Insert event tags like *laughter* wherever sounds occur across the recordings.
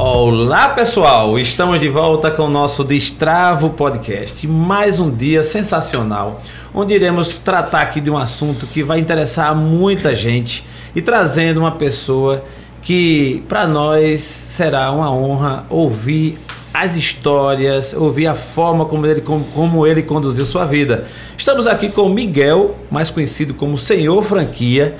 Olá pessoal, estamos de volta com o nosso Destravo Podcast. Mais um dia sensacional, onde iremos tratar aqui de um assunto que vai interessar muita gente e trazendo uma pessoa que para nós será uma honra ouvir as histórias, ouvir a forma como ele, como, como ele conduziu sua vida. Estamos aqui com Miguel, mais conhecido como Senhor Franquia.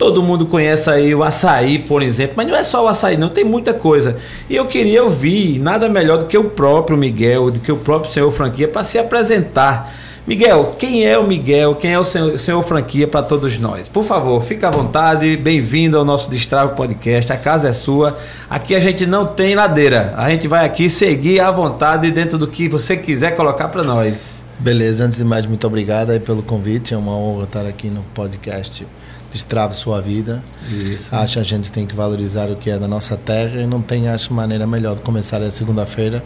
Todo mundo conhece aí o açaí, por exemplo, mas não é só o açaí, não, tem muita coisa. E eu queria ouvir nada melhor do que o próprio Miguel, do que o próprio senhor Franquia, para se apresentar. Miguel, quem é o Miguel? Quem é o senhor, senhor Franquia para todos nós? Por favor, fique à vontade, bem-vindo ao nosso Destravo Podcast. A casa é sua. Aqui a gente não tem ladeira. A gente vai aqui seguir à vontade dentro do que você quiser colocar para nós. Beleza, antes de mais, muito obrigado aí pelo convite. É uma honra estar aqui no podcast destrava sua vida. Isso. Acho que a gente tem que valorizar o que é da nossa terra e não tem, acho, maneira melhor de começar a segunda-feira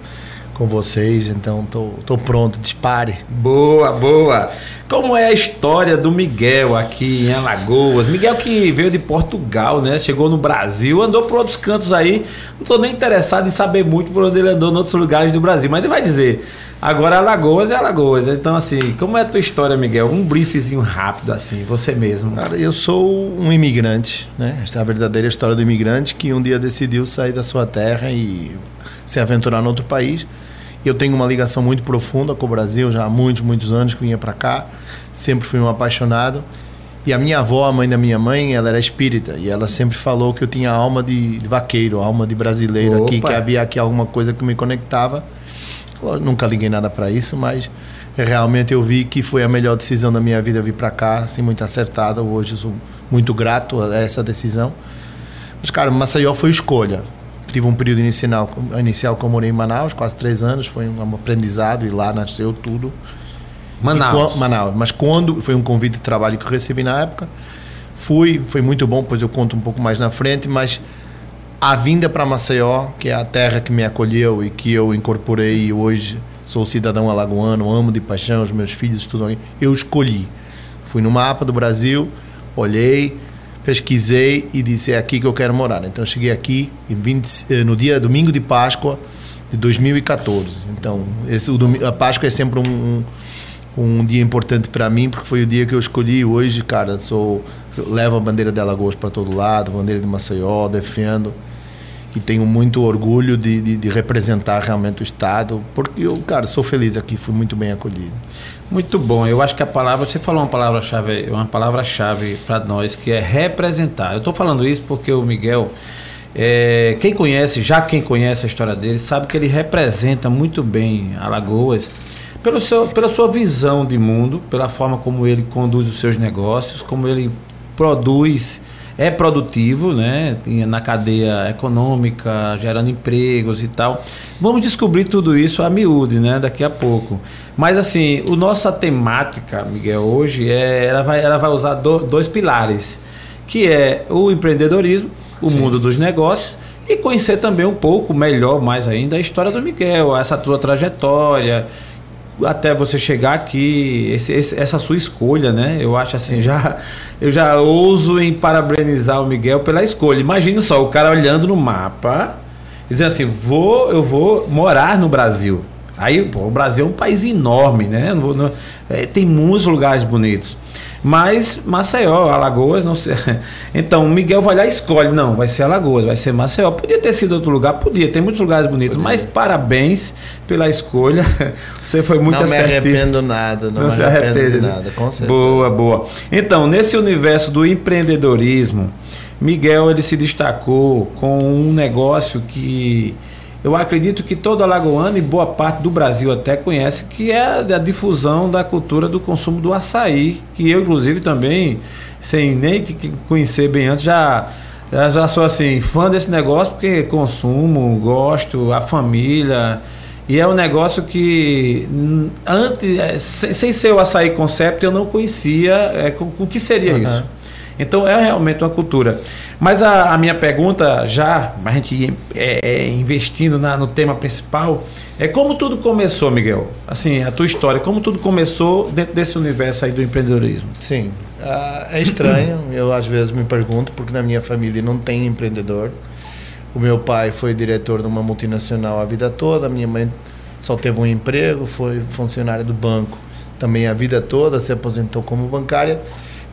com vocês, então tô, tô pronto, dispare. Boa, boa. Como é a história do Miguel aqui em Alagoas? Miguel que veio de Portugal, né? Chegou no Brasil, andou por outros cantos aí. Não tô nem interessado em saber muito por onde ele andou em outros lugares do Brasil, mas ele vai dizer. Agora Alagoas é Alagoas. Então, assim, como é a tua história, Miguel? Um briefzinho rápido, assim, você mesmo. Cara, eu sou um imigrante, né? Esta é a verdadeira história do imigrante que um dia decidiu sair da sua terra e se aventurar em outro país. Eu tenho uma ligação muito profunda com o Brasil, já há muitos, muitos anos que vinha para cá. Sempre fui um apaixonado. E a minha avó, a mãe da minha mãe, ela era espírita e ela sempre falou que eu tinha alma de, de vaqueiro, alma de brasileiro Opa. aqui, que havia aqui alguma coisa que me conectava. Eu nunca liguei nada para isso, mas realmente eu vi que foi a melhor decisão da minha vida vir para cá, assim, muito acertada. Hoje eu sou muito grato a essa decisão. Mas, cara, Maceió foi escolha tive um período inicial, inicial que eu morei em Manaus, quase três anos, foi um aprendizado e lá nasceu tudo. Manaus. E, Manaus. Mas quando foi um convite de trabalho que eu recebi na época, fui, foi muito bom, pois eu conto um pouco mais na frente, mas a vinda para Maceió, que é a terra que me acolheu e que eu incorporei hoje sou cidadão alagoano, amo de paixão os meus filhos, tudo eu escolhi. Fui no mapa do Brasil, olhei, pesquisei e disse é aqui que eu quero morar. Então cheguei aqui 20, eh, no dia domingo de Páscoa de 2014. Então esse o a Páscoa é sempre um, um, um dia importante para mim porque foi o dia que eu escolhi. Hoje, cara, sou levo a bandeira de Alagoas para todo lado, bandeira de Maceió, defendo e tenho muito orgulho de, de, de, representar realmente o Estado, porque eu, cara, sou feliz aqui, fui muito bem acolhido. Muito bom. Eu acho que a palavra, você falou uma palavra-chave, uma palavra-chave para nós que é representar. Eu estou falando isso porque o Miguel, é, quem conhece, já quem conhece a história dele, sabe que ele representa muito bem Alagoas pelo seu, pela sua visão de mundo, pela forma como ele conduz os seus negócios, como ele produz é produtivo, né? Na cadeia econômica, gerando empregos e tal. Vamos descobrir tudo isso a miúde, né? Daqui a pouco. Mas assim, o nossa temática, Miguel, hoje é, ela vai, ela vai usar do, dois pilares, que é o empreendedorismo, o Sim. mundo dos negócios e conhecer também um pouco melhor, mais ainda, a história do Miguel, essa tua trajetória até você chegar aqui, esse, esse, essa sua escolha, né? Eu acho assim, já eu já ouso em parabenizar o Miguel pela escolha. Imagina só, o cara olhando no mapa, dizendo assim, vou, eu vou morar no Brasil. Aí, pô, o Brasil é um país enorme, né? Não, não, é, tem muitos lugares bonitos. Mas Maceió, Alagoas, não sei. *laughs* Então, Miguel vai lá e escolhe. Não, vai ser Alagoas, vai ser Maceió. Podia ter sido outro lugar, podia, tem muitos lugares bonitos, podia. mas parabéns pela escolha. *laughs* Você foi muito não assertivo. Não me arrependo nada, não, não me se arrepende de nada, com certeza. Boa, boa. Então, nesse universo do empreendedorismo, Miguel ele se destacou com um negócio que eu acredito que todo alagoano e boa parte do Brasil até conhece, que é a difusão da cultura do consumo do açaí, que eu, inclusive, também, sem nem te conhecer bem antes, já, já sou assim, fã desse negócio, porque consumo, gosto, a família. E é um negócio que antes, é, sem ser o açaí concept, eu não conhecia é, o que seria uhum. isso. Então é realmente uma cultura. Mas a, a minha pergunta, já a gente é, é, investindo na, no tema principal, é como tudo começou, Miguel? Assim, a tua história, como tudo começou dentro desse universo aí do empreendedorismo? Sim, uh, é estranho. *coughs* eu às vezes me pergunto porque na minha família não tem empreendedor. O meu pai foi diretor de uma multinacional a vida toda, a minha mãe só teve um emprego, foi funcionária do banco também a vida toda, se aposentou como bancária.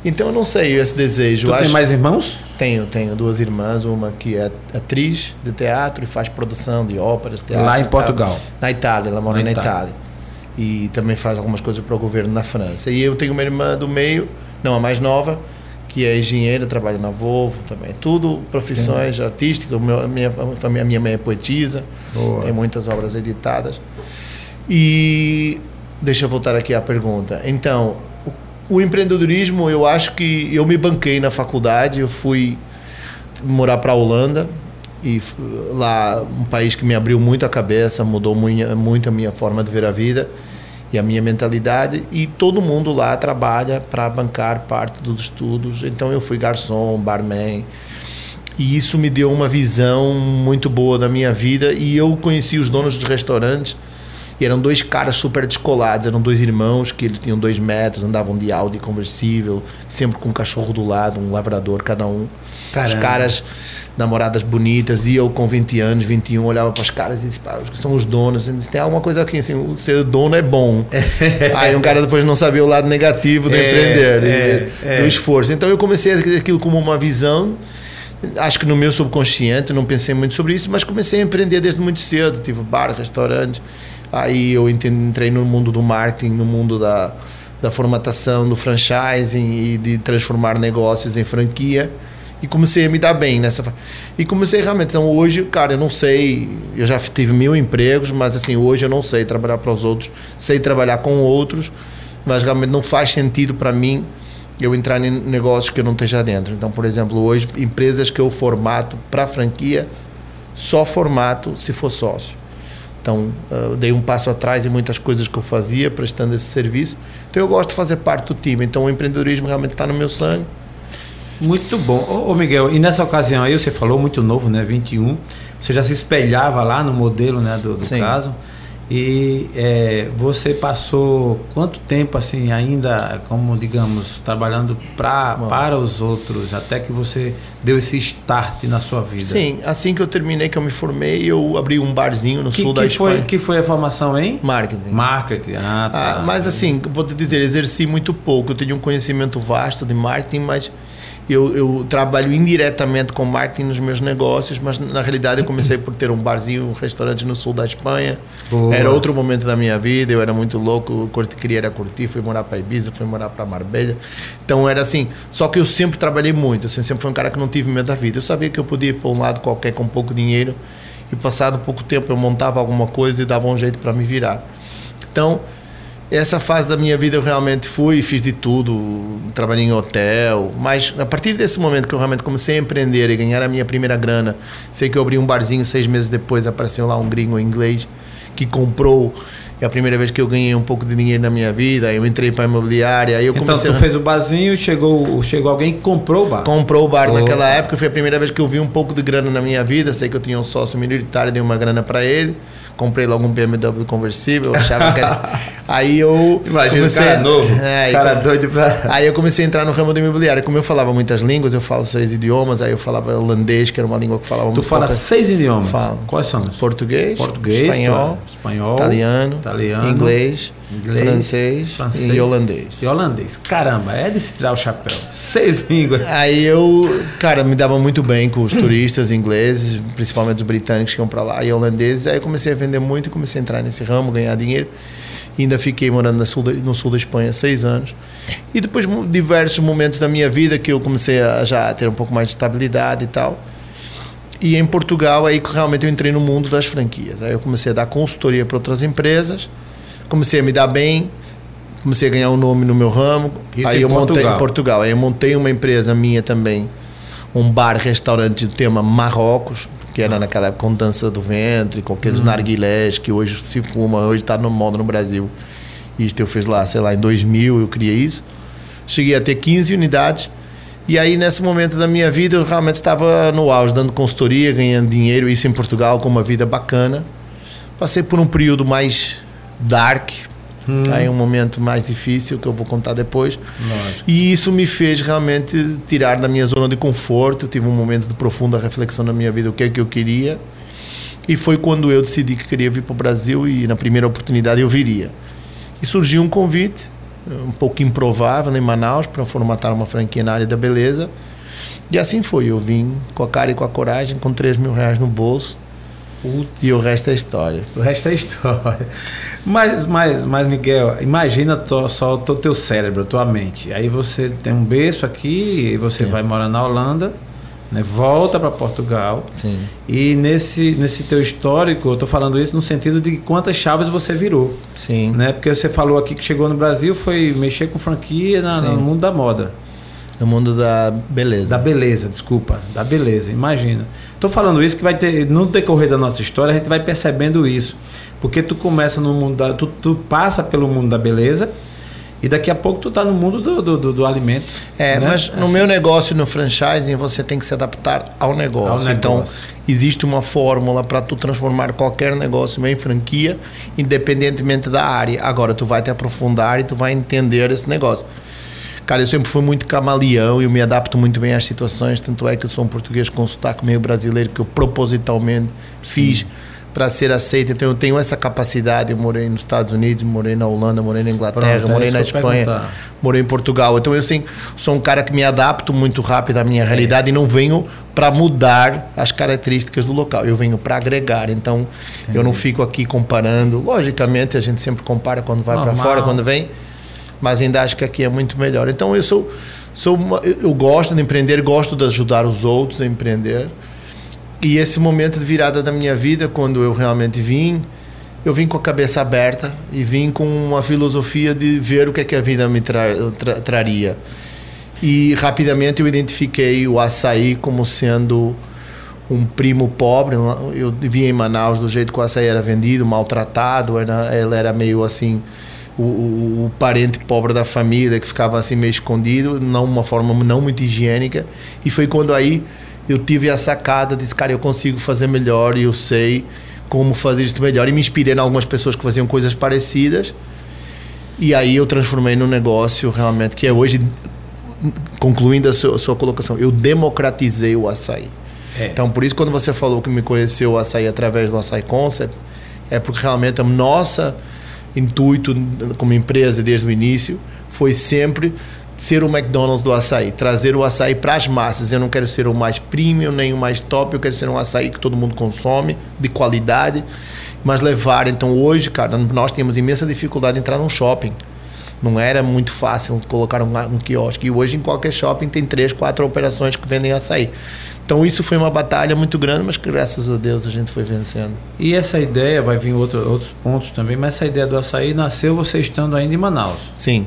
Então eu não sei esse desejo. Tu Acho... tem mais irmãos? Tenho, tenho duas irmãs, uma que é atriz de teatro e faz produção de óperas, teatro. Lá em Portugal. Na Itália, ela mora na, na Itália. Itália. E também faz algumas coisas para o governo na França. E eu tenho uma irmã do meio, não a mais nova, que é engenheira, trabalha na Volvo também. Tudo profissões Sim. artísticas. Meu, a, minha, a minha mãe é poetisa, Boa. tem muitas obras editadas. E deixa eu voltar aqui à pergunta. Então, o, empreendedorismo, eu acho que eu me banquei na faculdade, eu fui morar para a Holanda e lá um país que me abriu muito a cabeça, mudou muito, a minha forma de ver a vida e a minha mentalidade e todo mundo lá trabalha para bancar parte dos estudos. Então eu fui garçom, barman e isso me deu uma visão muito boa da minha vida e eu conheci os donos dos restaurantes e eram dois caras super descolados, eram dois irmãos que eles tinham dois metros, andavam de Audi conversível, sempre com um cachorro do lado, um lavrador cada um. Caramba. Os caras namoradas bonitas, e eu com 20 anos, 21, olhava para os caras e disse, pá, são os donos. E disse, tem alguma coisa aqui, assim, ser dono é bom. *laughs* Aí um cara depois não sabia o lado negativo do é, empreender, é, é. do esforço. Então eu comecei a ter aquilo como uma visão. Acho que no meu subconsciente, não pensei muito sobre isso, mas comecei a empreender desde muito cedo. Tive bar, restaurantes. Aí eu entrei no mundo do marketing, no mundo da, da formatação, do franchising e de transformar negócios em franquia. E comecei a me dar bem nessa e comecei realmente. Então hoje cara eu não sei eu já tive mil empregos mas assim hoje eu não sei trabalhar para os outros sei trabalhar com outros mas realmente não faz sentido para mim eu entrar em negócios que eu não esteja dentro. Então por exemplo hoje empresas que eu formato para franquia só formato se for sócio então uh, dei um passo atrás em muitas coisas que eu fazia prestando esse serviço então eu gosto de fazer parte do time então o empreendedorismo realmente está no meu sangue muito bom. Ô, ô, Miguel, e nessa ocasião aí você falou muito novo, né? 21. Você já se espelhava lá no modelo né, do, do caso. E é, você passou quanto tempo assim ainda, como digamos, trabalhando pra, para os outros, até que você deu esse start na sua vida? Sim, assim que eu terminei, que eu me formei, eu abri um barzinho no que, sul que da foi, Espanha. Que foi a formação em? Marketing. Marketing, ah, tá. Ah, mas assim, vou te dizer, exerci muito pouco. Eu tenho um conhecimento vasto de marketing, mas eu, eu, trabalho indiretamente com marketing nos meus negócios, mas na realidade eu comecei por ter um barzinho, um restaurante no sul da Espanha. Boa. Era outro momento da minha vida, eu era muito louco, queria era curtir, fui morar para Ibiza, fui morar para Marbella. Então era assim, só que eu sempre trabalhei muito, assim, sempre fui um cara que não tive medo da vida. Eu sabia que eu podia ir para um lado qualquer com pouco dinheiro e passado pouco tempo eu montava alguma coisa e dava um jeito para me virar. Então, essa fase da minha vida eu realmente fui, fiz de tudo, trabalhei em hotel, mas a partir desse momento que eu realmente comecei a empreender e ganhar a minha primeira grana, sei que eu abri um barzinho seis meses depois, apareceu lá um gringo inglês que comprou é a primeira vez que eu ganhei um pouco de dinheiro na minha vida. Eu entrei para a imobiliária. Aí eu então tu a... fez o barzinho, chegou, chegou alguém que comprou o bar. Comprou o bar. Oh. Naquela época foi a primeira vez que eu vi um pouco de grana na minha vida. Sei que eu tinha um sócio minoritário, dei uma grana para ele comprei logo um BMW conversível, achava que era... *laughs* Aí eu Imagina comecei... *laughs* cara novo, é, cara doido pra... Aí eu comecei a entrar no ramo do imobiliário. Como eu falava muitas línguas, eu falo seis idiomas, aí eu falava holandês, que era uma língua que falava tu muito Tu fala pouco. seis idiomas? Falo. Quais são? Português, Português espanhol, espanhol italiano, italiano inglês, inglês francês, francês, e holandês. E holandês. Caramba, é de se tirar o chapéu. Seis *laughs* línguas. Aí eu, cara, me dava muito bem com os turistas ingleses, principalmente os britânicos que iam para lá, e holandeses. Aí eu comecei a vender muito e comecei a entrar nesse ramo, ganhar dinheiro. E ainda fiquei morando no sul, da, no sul da Espanha seis anos. E depois diversos momentos da minha vida que eu comecei a já ter um pouco mais de estabilidade e tal. E em Portugal aí realmente eu entrei no mundo das franquias. Aí eu comecei a dar consultoria para outras empresas, comecei a me dar bem, comecei a ganhar um nome no meu ramo. Isso aí eu Portugal. montei em Portugal. Aí eu montei uma empresa minha também, um bar restaurante de tema Marrocos, que era naquela época com dança do ventre, com aqueles hum. narguilés que hoje se fuma, hoje está no moda no Brasil. Isto eu fiz lá, sei lá, em 2000 eu criei isso. Cheguei a ter 15 unidades. E aí, nesse momento da minha vida, eu realmente estava no auge, dando consultoria, ganhando dinheiro, isso em Portugal, com uma vida bacana. Passei por um período mais dark, Hum. É um momento mais difícil que eu vou contar depois. Lógico. E isso me fez realmente tirar da minha zona de conforto. tive um momento de profunda reflexão na minha vida, o que é que eu queria. E foi quando eu decidi que queria vir para o Brasil e na primeira oportunidade eu viria. E surgiu um convite, um pouco improvável, em Manaus, para formatar uma franquia na área da beleza. E assim foi. Eu vim com a cara e com a coragem, com 3 mil reais no bolso Putz. E o resto é história. O resto é história. Mas, mas, mas Miguel, imagina to, só o teu cérebro, a tua mente. Aí você tem um berço aqui, e você Sim. vai morar na Holanda, né? volta para Portugal. Sim. E nesse, nesse teu histórico, eu estou falando isso no sentido de quantas chaves você virou. Sim. Né? Porque você falou aqui que chegou no Brasil, foi mexer com franquia na, no mundo da moda. No mundo da beleza. Da beleza, desculpa. Da beleza, imagina. Estou falando isso que vai ter. No decorrer da nossa história, a gente vai percebendo isso. Porque tu começa no mundo da. Tu, tu passa pelo mundo da beleza. E daqui a pouco tu está no mundo do, do, do, do alimento. É, né? mas no assim. meu negócio, no franchising, você tem que se adaptar ao negócio. Ao negócio. Então, existe uma fórmula para tu transformar qualquer negócio em franquia, independentemente da área. Agora, tu vai te aprofundar e tu vai entender esse negócio. Cara, eu sempre fui muito camaleão e eu me adapto muito bem às situações, tanto é que eu sou um português com sotaque meio brasileiro que eu propositalmente fiz para ser aceito. Então eu tenho essa capacidade. Eu morei nos Estados Unidos, morei na Holanda, morei na Inglaterra, Pronto, é morei na Espanha, perguntar. morei em Portugal. Então eu assim, sou um cara que me adapto muito rápido à minha é. realidade e não venho para mudar as características do local. Eu venho para agregar. Então Entendi. eu não fico aqui comparando. Logicamente a gente sempre compara quando vai para fora, quando vem mas ainda acho que aqui é muito melhor. Então eu sou, sou uma, eu gosto de empreender, gosto de ajudar os outros a empreender. E esse momento de virada da minha vida, quando eu realmente vim, eu vim com a cabeça aberta e vim com uma filosofia de ver o que é que a vida me tra, tra, traria. E rapidamente eu identifiquei o açaí como sendo um primo pobre. Eu via em Manaus do jeito que o açaí era vendido, maltratado, era, ele era meio assim o, o, o, parente pobre da família que ficava assim meio escondido, não uma forma não muito higiênica. E foi quando aí eu tive a sacada, disse, cara, eu consigo fazer melhor e eu sei como fazer isto melhor. E me inspirei em algumas pessoas que faziam coisas parecidas. E aí eu transformei num negócio realmente que é hoje, concluindo a sua, a sua colocação, eu democratizei o açaí. É. Então, por isso, quando você falou que me conheceu o açaí através do Açaí Concept, é porque realmente a nossa intuito como empresa desde o início foi sempre ser o McDonald's do açaí, trazer o açaí para as massas. Eu não quero ser o mais premium nem o mais top, eu quero ser um açaí que todo mundo consome, de qualidade, mas levar. Então hoje, cara, nós temos imensa dificuldade em entrar num shopping. Não era muito fácil colocar um, um quiosque. E hoje em qualquer shopping tem três, quatro operações que vendem açaí. Então isso foi uma batalha muito grande, mas graças a Deus a gente foi vencendo. E essa ideia, vai vir outro, outros pontos também, mas essa ideia do açaí nasceu você estando ainda em Manaus. Sim.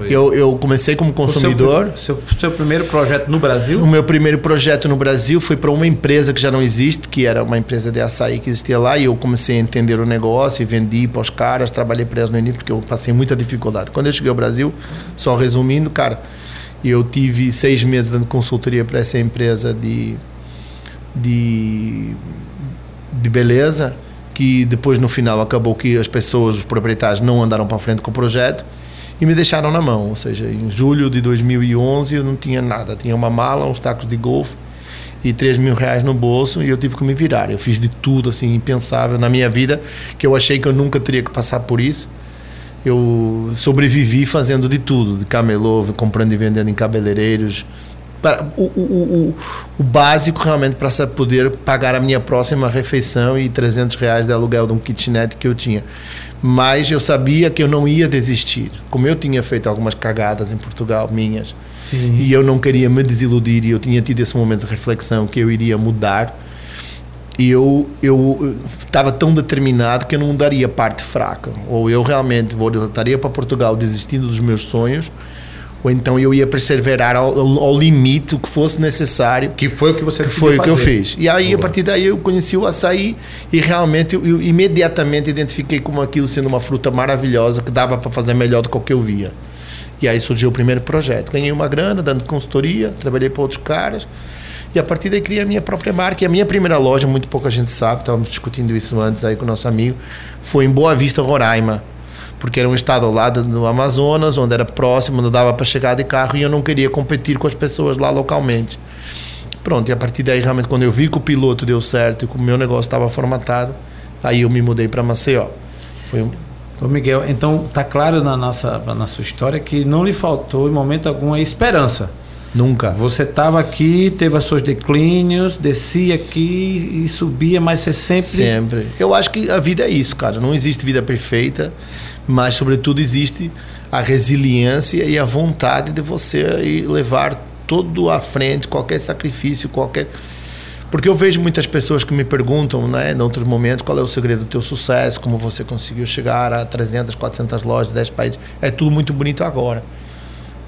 Eu, eu comecei como consumidor. O seu, seu, seu, primeiro projeto no Brasil? O meu primeiro projeto no Brasil foi para uma empresa que já não existe, que era uma empresa de açaí que existia lá, e eu comecei a entender o negócio e vendi para os caras, trabalhei para eles no início, porque eu passei muita dificuldade. Quando eu cheguei ao Brasil, só resumindo, cara, eu tive seis meses dando consultoria para essa empresa de, de, de beleza, que depois no final acabou que as pessoas, os proprietários, não andaram para frente com o projeto e me deixaram na mão. Ou seja, em julho de 2011 eu não tinha nada. Tinha uma mala, uns tacos de golfe e 3 mil reais no bolso e eu tive que me virar. Eu fiz de tudo assim impensável na minha vida que eu achei que eu nunca teria que passar por isso eu sobrevivi fazendo de tudo, de camelô, comprando e vendendo em cabeleireiros. O, o, o, o básico realmente para poder pagar a minha próxima refeição e 300 reais de aluguel de um kitnet que eu tinha. Mas eu sabia que eu não ia desistir. Como eu tinha feito algumas cagadas em Portugal, minhas, Sim. e eu não queria me desiludir, e eu tinha tido esse momento de reflexão que eu iria mudar e eu eu estava tão determinado que eu não daria parte fraca. Ou eu realmente voltaria para Portugal desistindo dos meus sonhos ou então eu ia perseverar ao, ao limite o que fosse necessário. Que foi o que você que foi o que eu fiz. E aí Boa. a partir daí eu conheci o açaí e realmente eu, eu, imediatamente identifiquei como aquilo sendo uma fruta maravilhosa que dava para fazer melhor do que o que eu via. E aí surgiu o primeiro projeto. Ganhei uma grana dando consultoria trabalhei para outros caras e a partir daí criei a minha própria marca. E a minha primeira loja, muito pouca gente sabe, estávamos discutindo isso antes aí com o nosso amigo, foi em Boa Vista, Roraima. porque era um estado ao lado do Amazonas, onde era próximo, não dava para chegar de carro e eu não queria competir com as pessoas lá localmente. Pronto, e a partir daí, realmente, quando eu vi que o piloto deu certo e que o meu negócio estava formatado, aí eu me mudei para Maceió. Foi um... Ô Miguel, então tá claro na nossa na sua história que não lhe faltou em momento algum a esperança. Nunca. Você estava aqui, teve os seus declínios, descia aqui e subia, mas você sempre. Sempre. Eu acho que a vida é isso, cara. Não existe vida perfeita, mas, sobretudo, existe a resiliência e a vontade de você levar todo à frente, qualquer sacrifício, qualquer. Porque eu vejo muitas pessoas que me perguntam, né, em outros momentos, qual é o segredo do teu sucesso, como você conseguiu chegar a 300, 400 lojas, 10 países. É tudo muito bonito agora.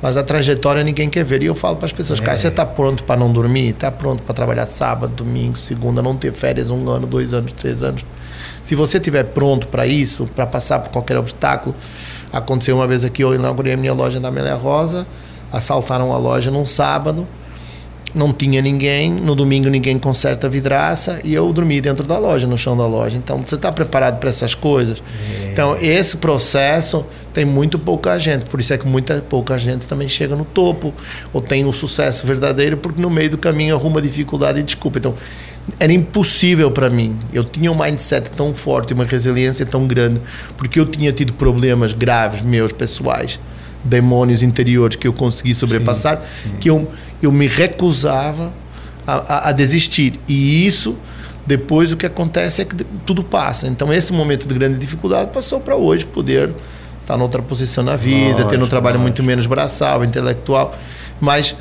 Mas a trajetória ninguém quer ver. E eu falo para as pessoas, é. cara, você está pronto para não dormir? Está pronto para trabalhar sábado, domingo, segunda, não ter férias um ano, dois anos, três anos? Se você estiver pronto para isso, para passar por qualquer obstáculo, aconteceu uma vez aqui, eu inaugurei a minha loja da Amélia Rosa, assaltaram a loja num sábado, não tinha ninguém, no domingo ninguém conserta a vidraça e eu dormi dentro da loja, no chão da loja. Então, você está preparado para essas coisas? É. Então, esse processo tem muito pouca gente, por isso é que muita pouca gente também chega no topo ou tem o um sucesso verdadeiro, porque no meio do caminho arruma dificuldade e desculpa. Então, era impossível para mim. Eu tinha um mindset tão forte, uma resiliência tão grande, porque eu tinha tido problemas graves meus pessoais demônios interiores que eu consegui sobrepassar, sim, sim. que eu, eu me recusava a, a, a, desistir. E isso, depois, o que acontece é que tudo passa. Então, esse momento de grande dificuldade passou para hoje poder estar noutra posição na vida, lógico, ter um trabalho lógico. muito menos braçal, intelectual. Mas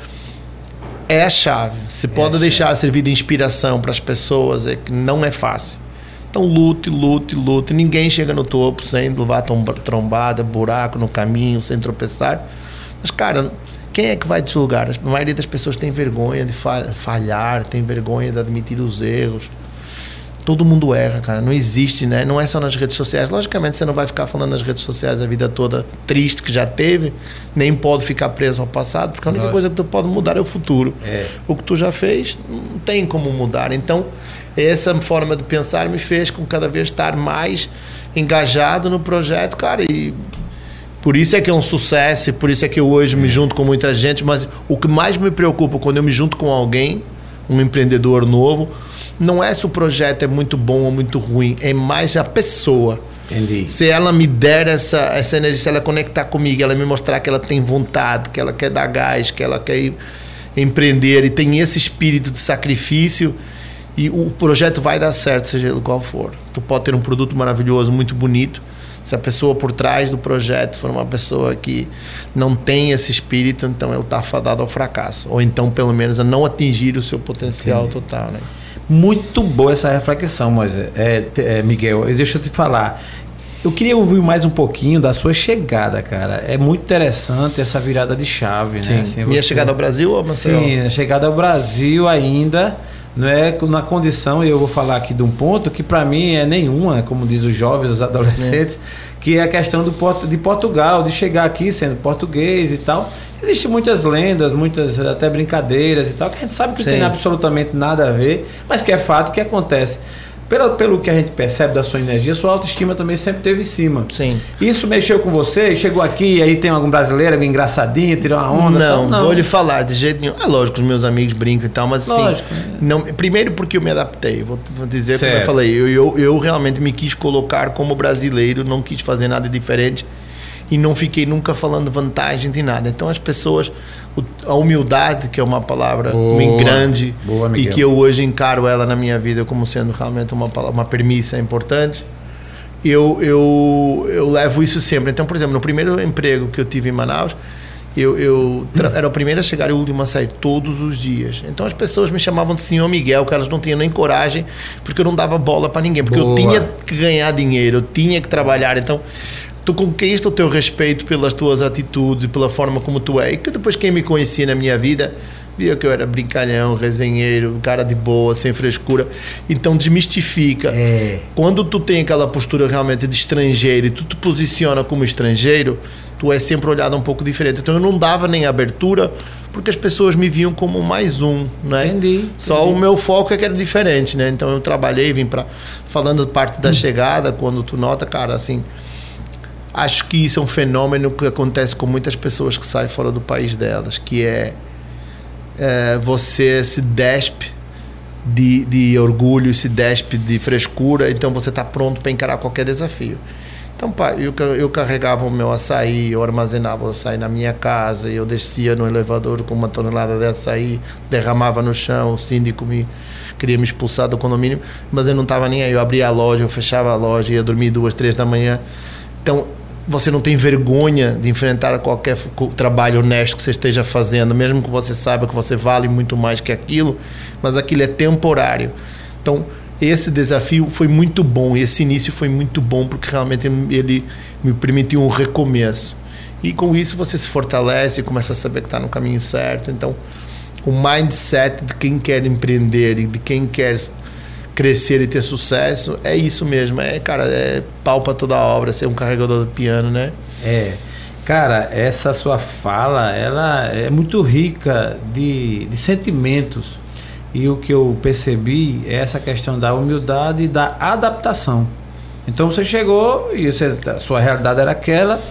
é a chave. Se é pode deixar servir de inspiração para as pessoas, é que não é fácil. Então lute, lute, lute. Ninguém chega no topo sem levar trombada, buraco no caminho, sem tropeçar. Mas, cara, quem é que vai deslugar? A maioria das pessoas tem vergonha de falhar, tem vergonha de admitir os erros. Todo mundo erra, cara. Não existe, né? Não é só nas redes sociais. Logicamente, você não vai ficar falando nas redes sociais a vida toda triste que já teve, nem pode ficar preso ao passado, porque a única coisa que tu pode mudar é o futuro. É. O que tu já fez, não tem como mudar. Então, essa forma de pensar me fez com cada vez estar mais engajado no projeto, cara, e por isso é que é um sucesso, e por isso é que eu hoje me junto com muita gente, mas o que mais me preocupa quando eu me junto com alguém, um empreendedor novo, não é se o projeto é muito bom ou muito ruim, é mais a pessoa. Entendi. Se ela me der essa, essa energia, se ela conectar comigo, ela me mostrar que ela tem vontade, que ela quer dar gás, que ela quer empreender e tem esse espírito de sacrifício, e o projeto vai dar certo, seja ele qual for. Tu pode ter um produto maravilhoso, muito bonito. Se a pessoa por trás do projeto for uma pessoa que não tem esse espírito, então ele está fadado ao fracasso. Ou então, pelo menos, a não atingir o seu potencial Entendi. total. Né? Muito boa essa reflexão, Moisés. É, é, Miguel, deixa eu te falar. Eu queria ouvir mais um pouquinho da sua chegada, cara. É muito interessante essa virada de chave, Sim. né? Assim, Minha você... chegada ao Brasil ou Maceió? Sim, a chegada ao Brasil ainda não é na condição, e eu vou falar aqui de um ponto que para mim é nenhuma, como diz os jovens, os adolescentes, é. que é a questão do, de Portugal, de chegar aqui sendo português e tal. Existem muitas lendas, muitas até brincadeiras e tal, que a gente sabe que Sim. não tem absolutamente nada a ver, mas que é fato que acontece pelo, pelo que a gente percebe da sua energia, sua autoestima também sempre teve em cima. Sim. Isso mexeu com você? Chegou aqui e aí tem algum brasileiro, algum engraçadinho, tirou uma onda? Não, tal? não, vou lhe falar de jeito nenhum. É lógico, os meus amigos brincam e tal, mas assim. Lógico. Não, primeiro porque eu me adaptei. Vou, vou dizer, certo. como eu falei, eu, eu, eu realmente me quis colocar como brasileiro, não quis fazer nada diferente e não fiquei nunca falando vantagem de nada. Então as pessoas, a humildade, que é uma palavra boa, grande boa, e que eu hoje encaro ela na minha vida como sendo realmente uma, uma premissa importante, eu, eu, eu levo isso sempre. Então, por exemplo, no primeiro emprego que eu tive em Manaus, eu, eu era o primeiro a chegar e o último a sair todos os dias. Então as pessoas me chamavam de Senhor Miguel, que elas não tinham nem coragem, porque eu não dava bola para ninguém, porque Boa. eu tinha que ganhar dinheiro, eu tinha que trabalhar. Então tu conquista o teu respeito pelas tuas atitudes e pela forma como tu é. E que depois quem me conhecia na minha vida via que eu era brincalhão, resenheiro, cara de boa, sem frescura. Então desmistifica. É. Quando tu tem aquela postura realmente de estrangeiro e tu te posiciona como estrangeiro, tu é sempre olhado um pouco diferente. Então eu não dava nem abertura porque as pessoas me viam como mais um, né? Entendi. Só entendi. o meu foco é que era diferente, né? Então eu trabalhei, vim para falando parte da hum. chegada, quando tu nota, cara, assim, acho que isso é um fenômeno que acontece com muitas pessoas que saem fora do país delas, que é, é você se despe de, de orgulho, se despe de frescura, então você está pronto para encarar qualquer desafio. Então, pá, eu, eu carregava o meu açaí, eu armazenava o açaí na minha casa, eu descia no elevador com uma tonelada de açaí, derramava no chão, o síndico me queria me expulsar do condomínio, mas eu não estava nem aí. Eu abria a loja, eu fechava a loja, ia dormir duas, três da manhã. Então, você não tem vergonha de enfrentar qualquer trabalho honesto que você esteja fazendo, mesmo que você saiba que você vale muito mais que aquilo, mas aquilo é temporário. Então, esse desafio foi muito bom, esse início foi muito bom porque realmente ele me permitiu um recomeço. E com isso você se fortalece e começa a saber que está no caminho certo. Então, o mindset de quem quer empreender e de quem quer crescer e ter sucesso é isso mesmo. É, cara, é pau para toda a obra, ser um carregador de piano, né? É. Cara, essa sua fala, ela é muito rica de, de sentimentos e o que eu percebi é essa questão da humildade e da adaptação. Então você chegou e você, a sua realidade era aquela.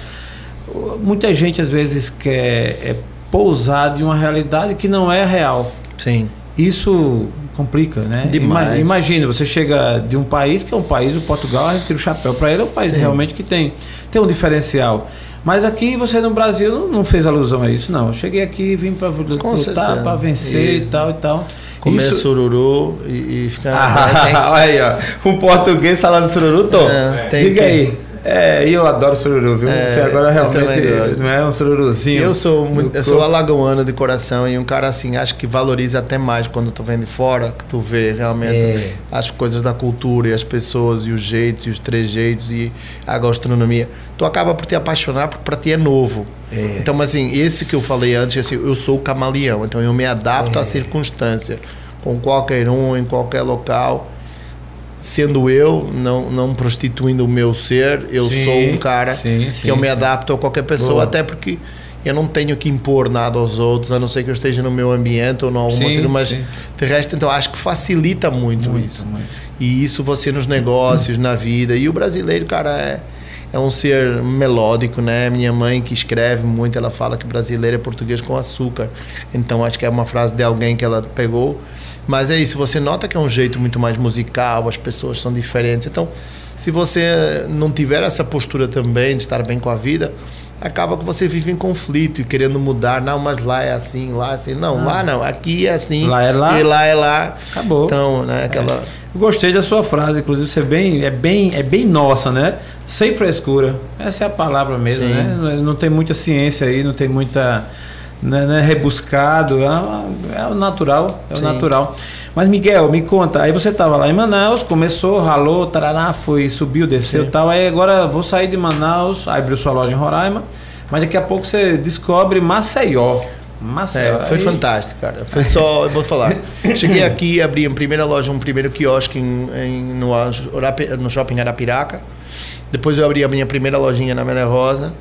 Muita gente às vezes quer é, pousar de uma realidade que não é real. Sim. Isso complica, né? Demais. Imagina, você chega de um país que é um país, o Portugal, a gente tira o chapéu para ele, é um país Sim. realmente que tem, tem um diferencial. Mas aqui você no Brasil não fez alusão a isso, não. Eu cheguei aqui, vim para lutar, para vencer isso. e tal e tal. Comer isso... sururu e, e ficar. Ah, *laughs* olha aí, ó. Um português falando sururu, Tom. É, Diga que... aí. É, e eu adoro sururu, viu? É, Você agora realmente não é um sururuzinho. Eu sou muito, eu sou alagoano de coração e um cara assim, acho que valoriza até mais quando tu vem de fora, que tu vê realmente é. as coisas da cultura e as pessoas e os jeitos e os trejeitos e a gastronomia. Tu acaba por te apaixonar porque para ti é novo. É. Então, mas assim, esse que eu falei antes, assim, eu sou o camaleão, então eu me adapto à é. circunstância com qualquer um, em qualquer local sendo eu, não, não prostituindo o meu ser, eu sim, sou um cara sim, sim, que eu me adapto a qualquer pessoa, Boa. até porque eu não tenho que impor nada aos outros, a não ser que eu esteja no meu ambiente ou em alguma sim, mas de resto, então acho que facilita muito, muito isso. Muito. E isso você nos negócios, na vida. E o brasileiro, cara, é, é um ser melódico, né? Minha mãe que escreve muito, ela fala que brasileiro é português com açúcar. Então acho que é uma frase de alguém que ela pegou mas é isso, você nota que é um jeito muito mais musical, as pessoas são diferentes. Então, se você não tiver essa postura também de estar bem com a vida, acaba que você vive em conflito e querendo mudar. Não, mas lá é assim, lá é assim. Não, ah. lá não, aqui é assim. Lá é lá. E lá é lá. Acabou. Então, né, aquela. É. Gostei da sua frase, inclusive você é bem, é bem, é bem nossa, né? Sem frescura. Essa é a palavra mesmo, Sim. né? Não tem muita ciência aí, não tem muita né, né, rebuscado, é, é, o natural, é Sim. o natural. Mas Miguel, me conta, aí você estava lá em Manaus, começou, ralou, tarará, foi, subiu, desceu e tal, aí agora vou sair de Manaus, aí abriu sua loja em Roraima, mas daqui a pouco você descobre Maceió. Maceió. É, foi aí... fantástico, cara. Foi só, eu vou falar. *laughs* Cheguei aqui, abri a primeira loja, um primeiro quiosque em, em, no, no shopping Arapiraca. Depois eu abri a minha primeira lojinha na Mela Rosa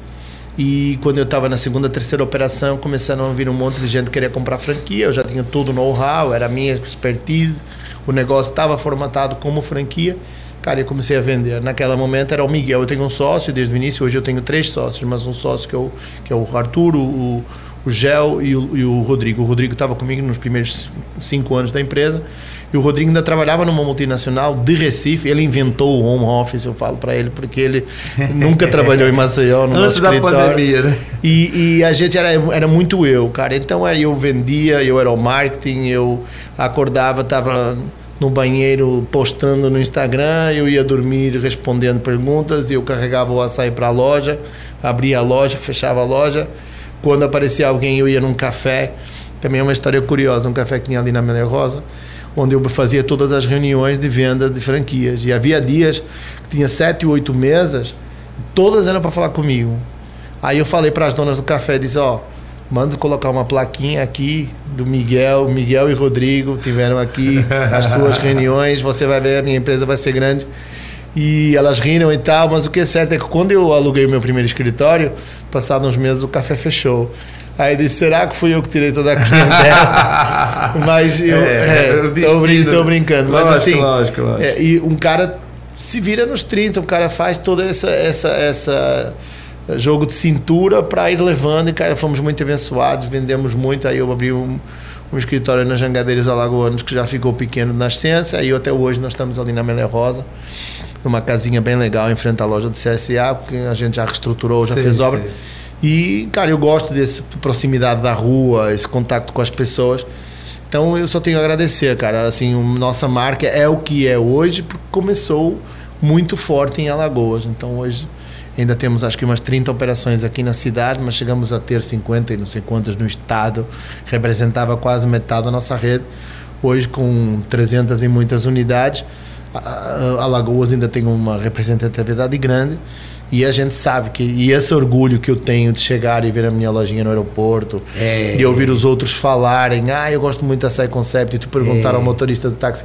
e quando eu estava na segunda, terceira operação, começaram a vir um monte de gente que queria comprar franquia. Eu já tinha todo o know-how, era a minha expertise. O negócio estava formatado como franquia. Cara, eu comecei a vender. Naquele momento era o Miguel. Eu tenho um sócio desde o início. Hoje eu tenho três sócios, mas um sócio que é o, que é o Arthur, o, o Gel e o, e o Rodrigo. O Rodrigo estava comigo nos primeiros cinco anos da empresa. E o Rodrigo ainda trabalhava numa multinacional de Recife. Ele inventou o home office, eu falo para ele, porque ele *laughs* nunca trabalhou em Maceió, no Antes da pandemia, né? E, e, a gente era, era muito eu, cara. Então eu vendia, eu era o marketing, eu acordava, estava no banheiro postando no Instagram, eu ia dormir respondendo perguntas, eu carregava o açaí para a loja, abria a loja, fechava a loja. Quando aparecia alguém, eu ia num café. Também é uma história curiosa, um café que tinha ali na Mela Rosa onde eu fazia todas as reuniões de venda de franquias. E havia dias que tinha sete, oito mesas, todas eram para falar comigo. Aí eu falei para as donas do café, disse, ó, manda colocar uma plaquinha aqui do Miguel, Miguel e Rodrigo tiveram aqui as suas reuniões, você vai ver, a minha empresa vai ser grande. E elas riram e tal, mas o que é certo é que quando eu aluguei o meu primeiro escritório, passados uns meses o café fechou. Aí disse, será que fui eu que tirei toda a clientela? *laughs* mas eu, é, é, tô, brin tô, brincando. Mas lógico, assim, lógico, lógico. É, e um cara se vira nos 30, o cara faz toda essa essa essa jogo de cintura para ir levando e cara, fomos muito abençoados, vendemos muito, aí eu abri um, um escritório nas Jangadeiras Alagoanos que já ficou pequeno na nascença, aí até hoje nós estamos ali na Melia Rosa, numa casinha bem legal em frente à loja do CSA, que a gente já reestruturou, já sim, fez obra. Sim. E, cara, eu gosto dessa proximidade da rua, esse contato com as pessoas. Então eu só tenho a agradecer, cara. Assim, nossa marca é o que é hoje, porque começou muito forte em Alagoas. Então hoje ainda temos acho que umas 30 operações aqui na cidade, mas chegamos a ter 50 e não sei quantas no estado, representava quase metade da nossa rede. Hoje com 300 e muitas unidades, Alagoas ainda tem uma representatividade grande. E a gente sabe que. E esse orgulho que eu tenho de chegar e ver a minha lojinha no aeroporto, é. de ouvir os outros falarem, ah, eu gosto muito da Açaí Concept, e tu perguntar é. ao motorista do táxi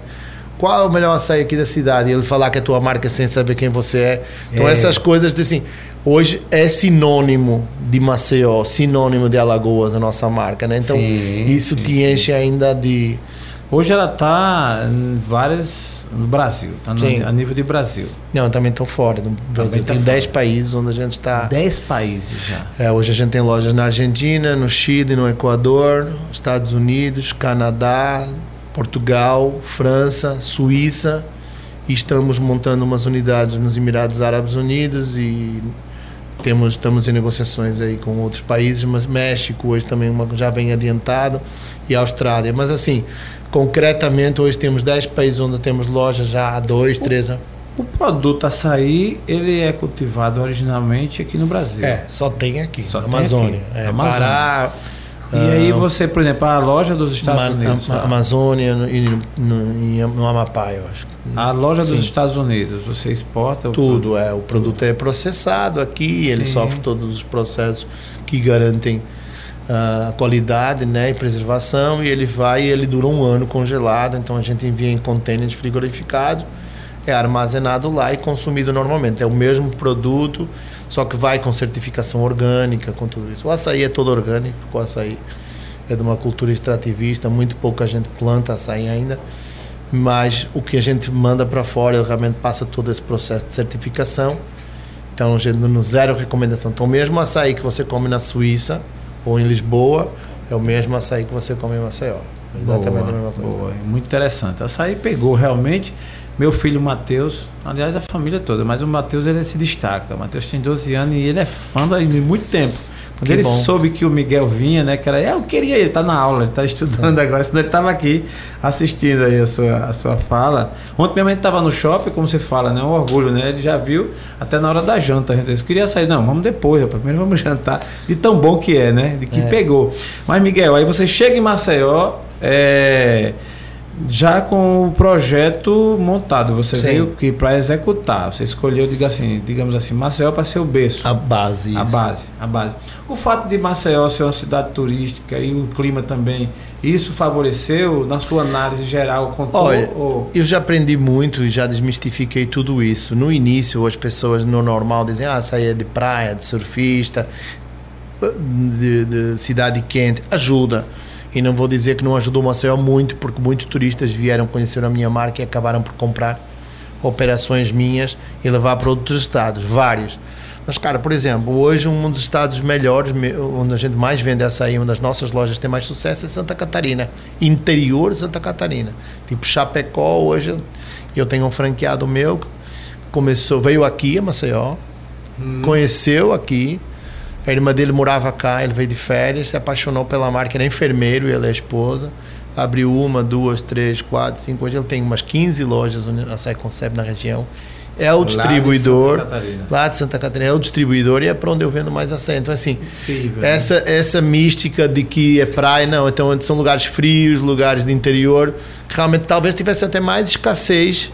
qual é o melhor açaí aqui da cidade? E ele falar que é a tua marca sem saber quem você é. Então, é. essas coisas, assim, hoje é sinônimo de Maceió, sinônimo de Alagoas, a nossa marca, né? Então, sim, isso sim, te enche sim. ainda de. Hoje ela está em várias no Brasil, tá no, a nível de Brasil. Não, também estão fora do Brasil. Tá tem 10 países onde a gente está. 10 países já. É, hoje a gente tem lojas na Argentina, no Chile, no Equador, Estados Unidos, Canadá, Portugal, França, Suíça. E estamos montando umas unidades nos Emirados Árabes Unidos e temos, estamos em negociações aí com outros países, mas México hoje também uma, já bem adiantado e Austrália. Mas assim, Concretamente, hoje temos 10 países onde temos lojas já há 2, 3 anos. O produto açaí, ele é cultivado originalmente aqui no Brasil. É, só tem aqui, só na Amazônia. Aqui. É, Amazônia. Pará. E aí você, por exemplo, a loja dos Estados Unidos. A, Amazônia e no, no, no, Amapá, eu acho. A loja Sim. dos Estados Unidos, você exporta o Tudo, produto, é. O produto é processado aqui, ele sofre todos os processos que garantem a qualidade né, e preservação e ele vai ele dura um ano congelado, então a gente envia em contêineres frigorificados, é armazenado lá e consumido normalmente. É o mesmo produto, só que vai com certificação orgânica, com tudo isso. O açaí é todo orgânico, porque o açaí é de uma cultura extrativista, muito pouca gente planta açaí ainda, mas o que a gente manda para fora, realmente passa todo esse processo de certificação. Então, gente no zero recomendação. Então, mesmo açaí que você come na Suíça, ou em Lisboa, é o mesmo açaí que você come em Maceió. Exatamente boa, a mesma coisa. Boa. Muito interessante. Açaí pegou realmente. Meu filho Matheus, aliás, a família toda, mas o Matheus ele se destaca. O Matheus tem 12 anos e ele é fã de muito tempo. Quando que ele bom. soube que o Miguel vinha, né? Que era, eu queria ele, tá na aula, ele tá *laughs* estudando é. agora, senão ele estava aqui assistindo aí a sua, a sua fala. Ontem minha mãe estava no shopping, como você fala, né? Um orgulho, né? Ele já viu até na hora da janta. A gente disse, queria sair, não, vamos depois, primeiro vamos *laughs* jantar. De tão bom que é, né? De que é. pegou. Mas, Miguel, aí você chega em Maceió, é já com o projeto montado, você Sim. veio que para executar, você escolheu, diga assim, digamos assim, Maceió para ser o berço. A base. A base, a base. O fato de Maceió ser uma cidade turística e o clima também, isso favoreceu na sua análise geral? Contou, Olha, ou... eu já aprendi muito e já desmistifiquei tudo isso. No início, as pessoas no normal dizem, ah, saia de praia, de surfista, de, de cidade quente, ajuda e não vou dizer que não ajudou o Maceió muito, porque muitos turistas vieram conhecer a minha marca e acabaram por comprar operações minhas e levar para outros estados, vários. Mas, cara, por exemplo, hoje um dos estados melhores, onde a gente mais vende açaí, uma das nossas lojas tem mais sucesso, é Santa Catarina. Interior de Santa Catarina. Tipo Chapecó, hoje eu tenho um franqueado meu, começou, veio aqui a Maceió, hum. conheceu aqui, a irmã dele morava cá, ele veio de férias, se apaixonou pela marca, era enfermeiro e ela é a esposa. Abriu uma, duas, três, quatro, cinco. Hoje ele tem umas 15 lojas a Sai Concept na região. É o distribuidor. Lá de, lá de Santa Catarina. É o distribuidor e é para onde eu vendo mais açaí. Então, assim, Incrível, essa, né? essa mística de que é praia, não. Então, são lugares frios, lugares de interior, que realmente talvez tivesse até mais escassez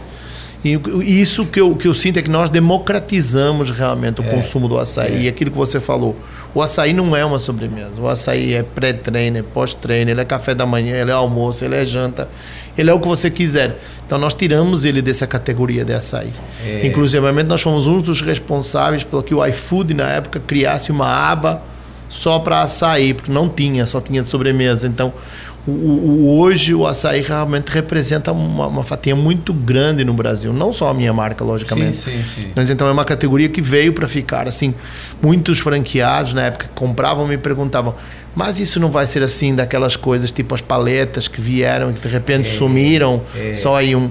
e isso que eu, que eu sinto é que nós democratizamos realmente o é, consumo do açaí. É. E aquilo que você falou, o açaí não é uma sobremesa. O açaí é pré-treino, é pós-treino, ele é café da manhã, ele é almoço, ele é janta, ele é o que você quiser. Então nós tiramos ele dessa categoria de açaí. É. Inclusive, nós fomos um dos responsáveis pelo que o iFood na época criasse uma aba só para açaí, porque não tinha, só tinha de sobremesa. Então o, o, hoje o açaí realmente representa uma, uma, fatia muito grande no Brasil. Não só a minha marca, logicamente. Sim, sim, sim. Mas então é uma categoria que veio para ficar. Assim, muitos franqueados na época que compravam me perguntavam: mas isso não vai ser assim daquelas coisas tipo as paletas que vieram e que de repente é, sumiram, é. só aí um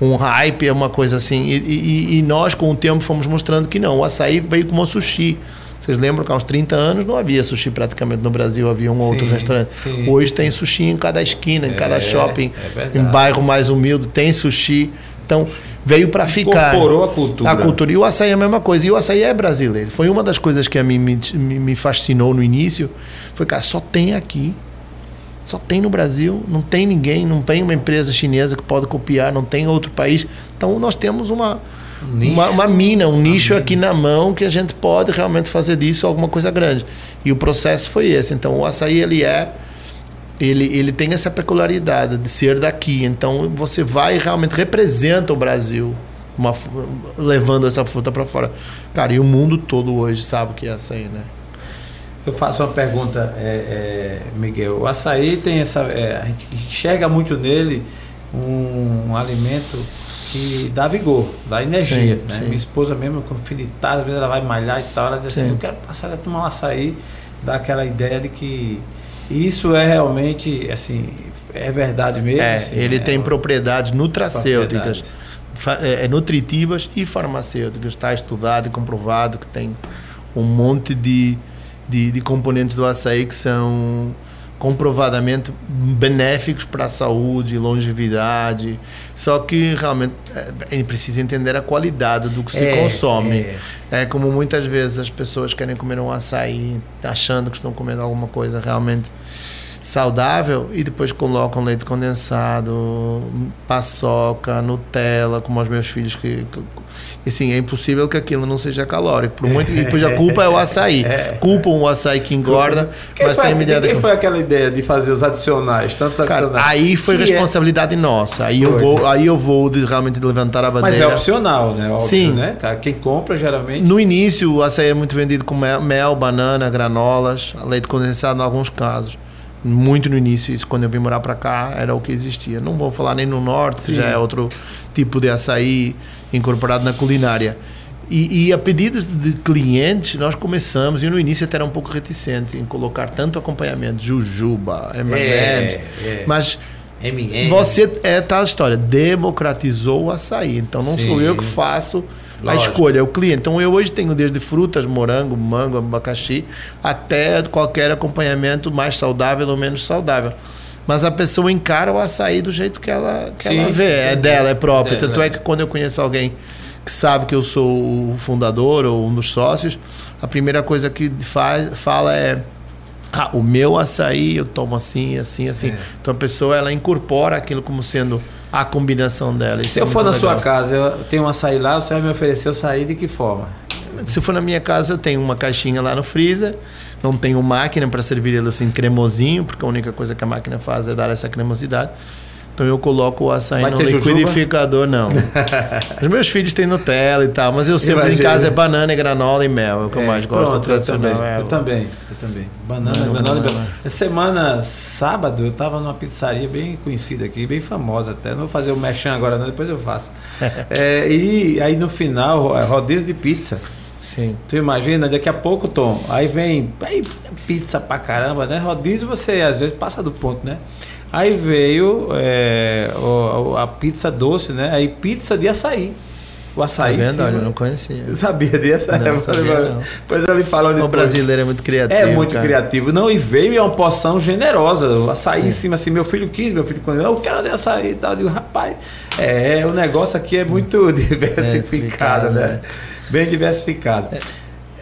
um hype, uma coisa assim. E, e, e, nós, com o tempo, fomos mostrando que não. O açaí veio como sushi. Vocês lembram que há uns 30 anos não havia sushi praticamente no Brasil, havia um sim, outro restaurante. Sim. Hoje tem sushi em cada esquina, em é, cada shopping, é em bairro mais humilde tem sushi. Então veio para ficar. Incorporou a cultura. A cultura. E o açaí é a mesma coisa. E o açaí é brasileiro. Foi uma das coisas que a mim me, me fascinou no início. Foi, cara, só tem aqui. Só tem no Brasil, não tem ninguém, não tem uma empresa chinesa que pode copiar, não tem outro país. Então nós temos uma, uma, uma, mina, um nicho aqui na mão que a gente pode realmente fazer disso alguma coisa grande. E o processo foi esse. Então o açaí ele é ele, ele tem essa peculiaridade de ser daqui. Então você vai e realmente representa o Brasil, uma, levando essa fruta para fora. Cara, e o mundo todo hoje sabe o que é açaí, né? Eu faço uma pergunta, é, é, Miguel. O açaí tem essa. É, a gente enxerga muito nele um, um alimento que dá vigor, dá energia. Sim, né? sim. Minha esposa mesmo, com fim de tarde, às vezes ela vai malhar e tal, ela diz assim, sim. assim, eu quero passar a tomar um açaí, dá aquela ideia de que isso é realmente, assim, é verdade mesmo. É, assim, ele é, tem propriedades nutracêuticas, é, é, nutritivas e farmacêuticas. Está estudado e comprovado que tem um monte de, de, de componentes do açaí que são comprovadamente benéficos para a saúde, longevidade. Só que realmente é, é precisa entender a qualidade do que se é, consome. É. é. como muitas vezes as pessoas querem comer um açaí achando que estão comendo alguma coisa realmente saudável e depois colocam leite condensado, paçoca, Nutella, como os meus filhos que, que assim, é impossível que aquilo não seja calórico. Por muito, e depois a culpa é o açaí. *laughs* É. Culpam o açaí que engorda, quem mas foi, tem ideia Quem foi aquela ideia de fazer os adicionais, tantos adicionais? Cara, aí foi que é? responsabilidade é? nossa. Aí eu vou, aí eu vou de, realmente levantar a bandeira. Mas é opcional, né? Óbvio, Sim. Né? Quem compra geralmente. No início, o açaí é muito vendido com mel, mel banana, granolas, leite condensado em alguns casos muito no início, isso quando eu vim morar para cá era o que existia. Não vou falar nem no norte, Sim. já é outro tipo de açaí incorporado na culinária. E, e, a pedidos de clientes, nós começamos, e no início até era um pouco reticente em colocar tanto acompanhamento, jujuba, M&M's, é, é. mas M&M. você, é tal história, democratizou o açaí. Então não Sim. sou eu que faço Lógico. a escolha, o cliente. Então eu hoje tenho desde frutas, morango, mango, abacaxi, até qualquer acompanhamento mais saudável ou menos saudável. Mas a pessoa encara o açaí do jeito que ela, que Sim, ela vê, é, é dela, é própria. É, Tanto é que quando eu conheço alguém que sabe que eu sou o fundador ou um dos sócios, a primeira coisa que faz, fala é ah, o meu açaí eu tomo assim, assim, assim. É. Então a pessoa ela incorpora aquilo como sendo a combinação dela. Isso Se é eu for na sua casa, eu tenho um açaí lá, você vai me oferecer o açaí de que forma? Se for na minha casa, tem uma caixinha lá no freezer. Não tenho máquina para servir ele assim cremosinho, porque a única coisa que a máquina faz é dar essa cremosidade. Então eu coloco o açaí Vai no liquidificador, não. *laughs* Os meus filhos têm Nutella e tal, mas eu sempre Imagina. em casa é banana, granola e mel, é o que é, eu mais gosto, pronto, tradicional. Eu também, é eu também, eu também. Banana, não, granola mel. Essa semana, sábado, eu estava numa pizzaria bem conhecida aqui, bem famosa até. Não vou fazer o mechan agora não, depois eu faço. *laughs* é, e aí no final, rodízio de pizza. Sim. Tu imagina, daqui a pouco, Tom, aí vem aí, pizza pra caramba, né? Rodízio você às vezes passa do ponto, né? Aí veio é, a pizza doce, né? Aí pizza de açaí. O açaí. Tá vendo? Olha, eu não conhecia. Eu sabia disso. Não, sabia, não. Pois ele falou depois. O brasileiro é muito criativo. É muito cara. criativo. Não, e veio e é uma porção generosa. O açaí Sim. em cima, assim, meu filho quis, meu filho quando eu quero de açaí e tal. Eu digo, rapaz, é, o negócio aqui é muito *laughs* diversificado, né? né? Bem diversificado.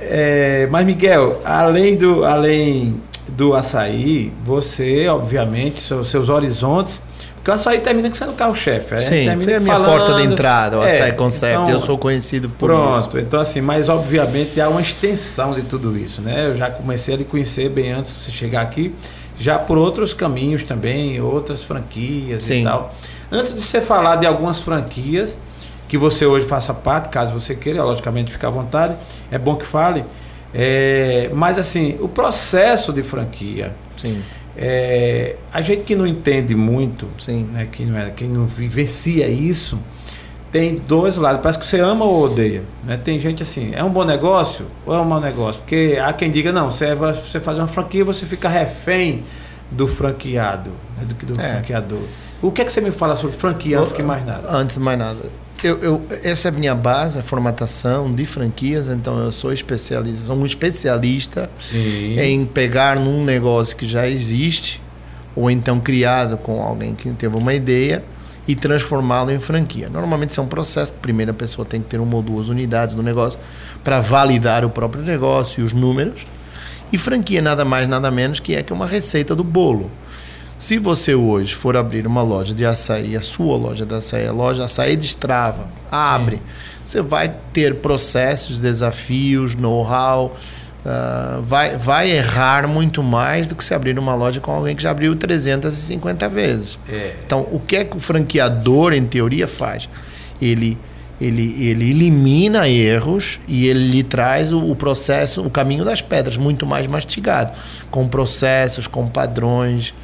É, mas, Miguel, além do. Além do açaí, você, obviamente, seus, seus horizontes. Porque o açaí termina sendo carro-chefe. Sim, foi a minha falando, porta de entrada, o é, açaí concept. Então, eu sou conhecido por pronto, isso. Pronto, então assim, mas obviamente há uma extensão de tudo isso, né? Eu já comecei a lhe conhecer bem antes de você chegar aqui, já por outros caminhos também, outras franquias Sim. e tal. Antes de você falar de algumas franquias que você hoje faça parte, caso você queira, logicamente fica à vontade, é bom que fale. É, mas assim, o processo de franquia. Sim. É, a gente que não entende muito, Sim. Né, quem, não é, quem não vivencia isso, tem dois lados. Parece que você ama ou odeia. Né? Tem gente assim, é um bom negócio ou é um mau negócio? Porque há quem diga, não, você, vai, você faz uma franquia você fica refém do franqueado, né? do, do é. franqueador. O que é que você me fala sobre franquia antes que mais nada? Antes de mais nada. Eu, eu, essa é a minha base, a formatação de franquias, então eu sou especialista, sou um especialista Sim. em pegar num negócio que já existe, ou então criado com alguém que teve uma ideia, e transformá-lo em franquia. Normalmente isso é um processo, a primeira pessoa tem que ter uma ou duas unidades no negócio para validar o próprio negócio e os números. E franquia nada mais, nada menos que é que uma receita do bolo. Se você hoje for abrir uma loja de açaí, a sua loja de açaí, a loja açaí destrava, abre, Sim. você vai ter processos, desafios, know-how, uh, vai, vai errar muito mais do que se abrir uma loja com alguém que já abriu 350 vezes. É. Então, o que é que o franqueador, em teoria, faz? Ele ele, ele elimina erros e ele lhe traz o, o, processo, o caminho das pedras, muito mais mastigado, com processos, com padrões,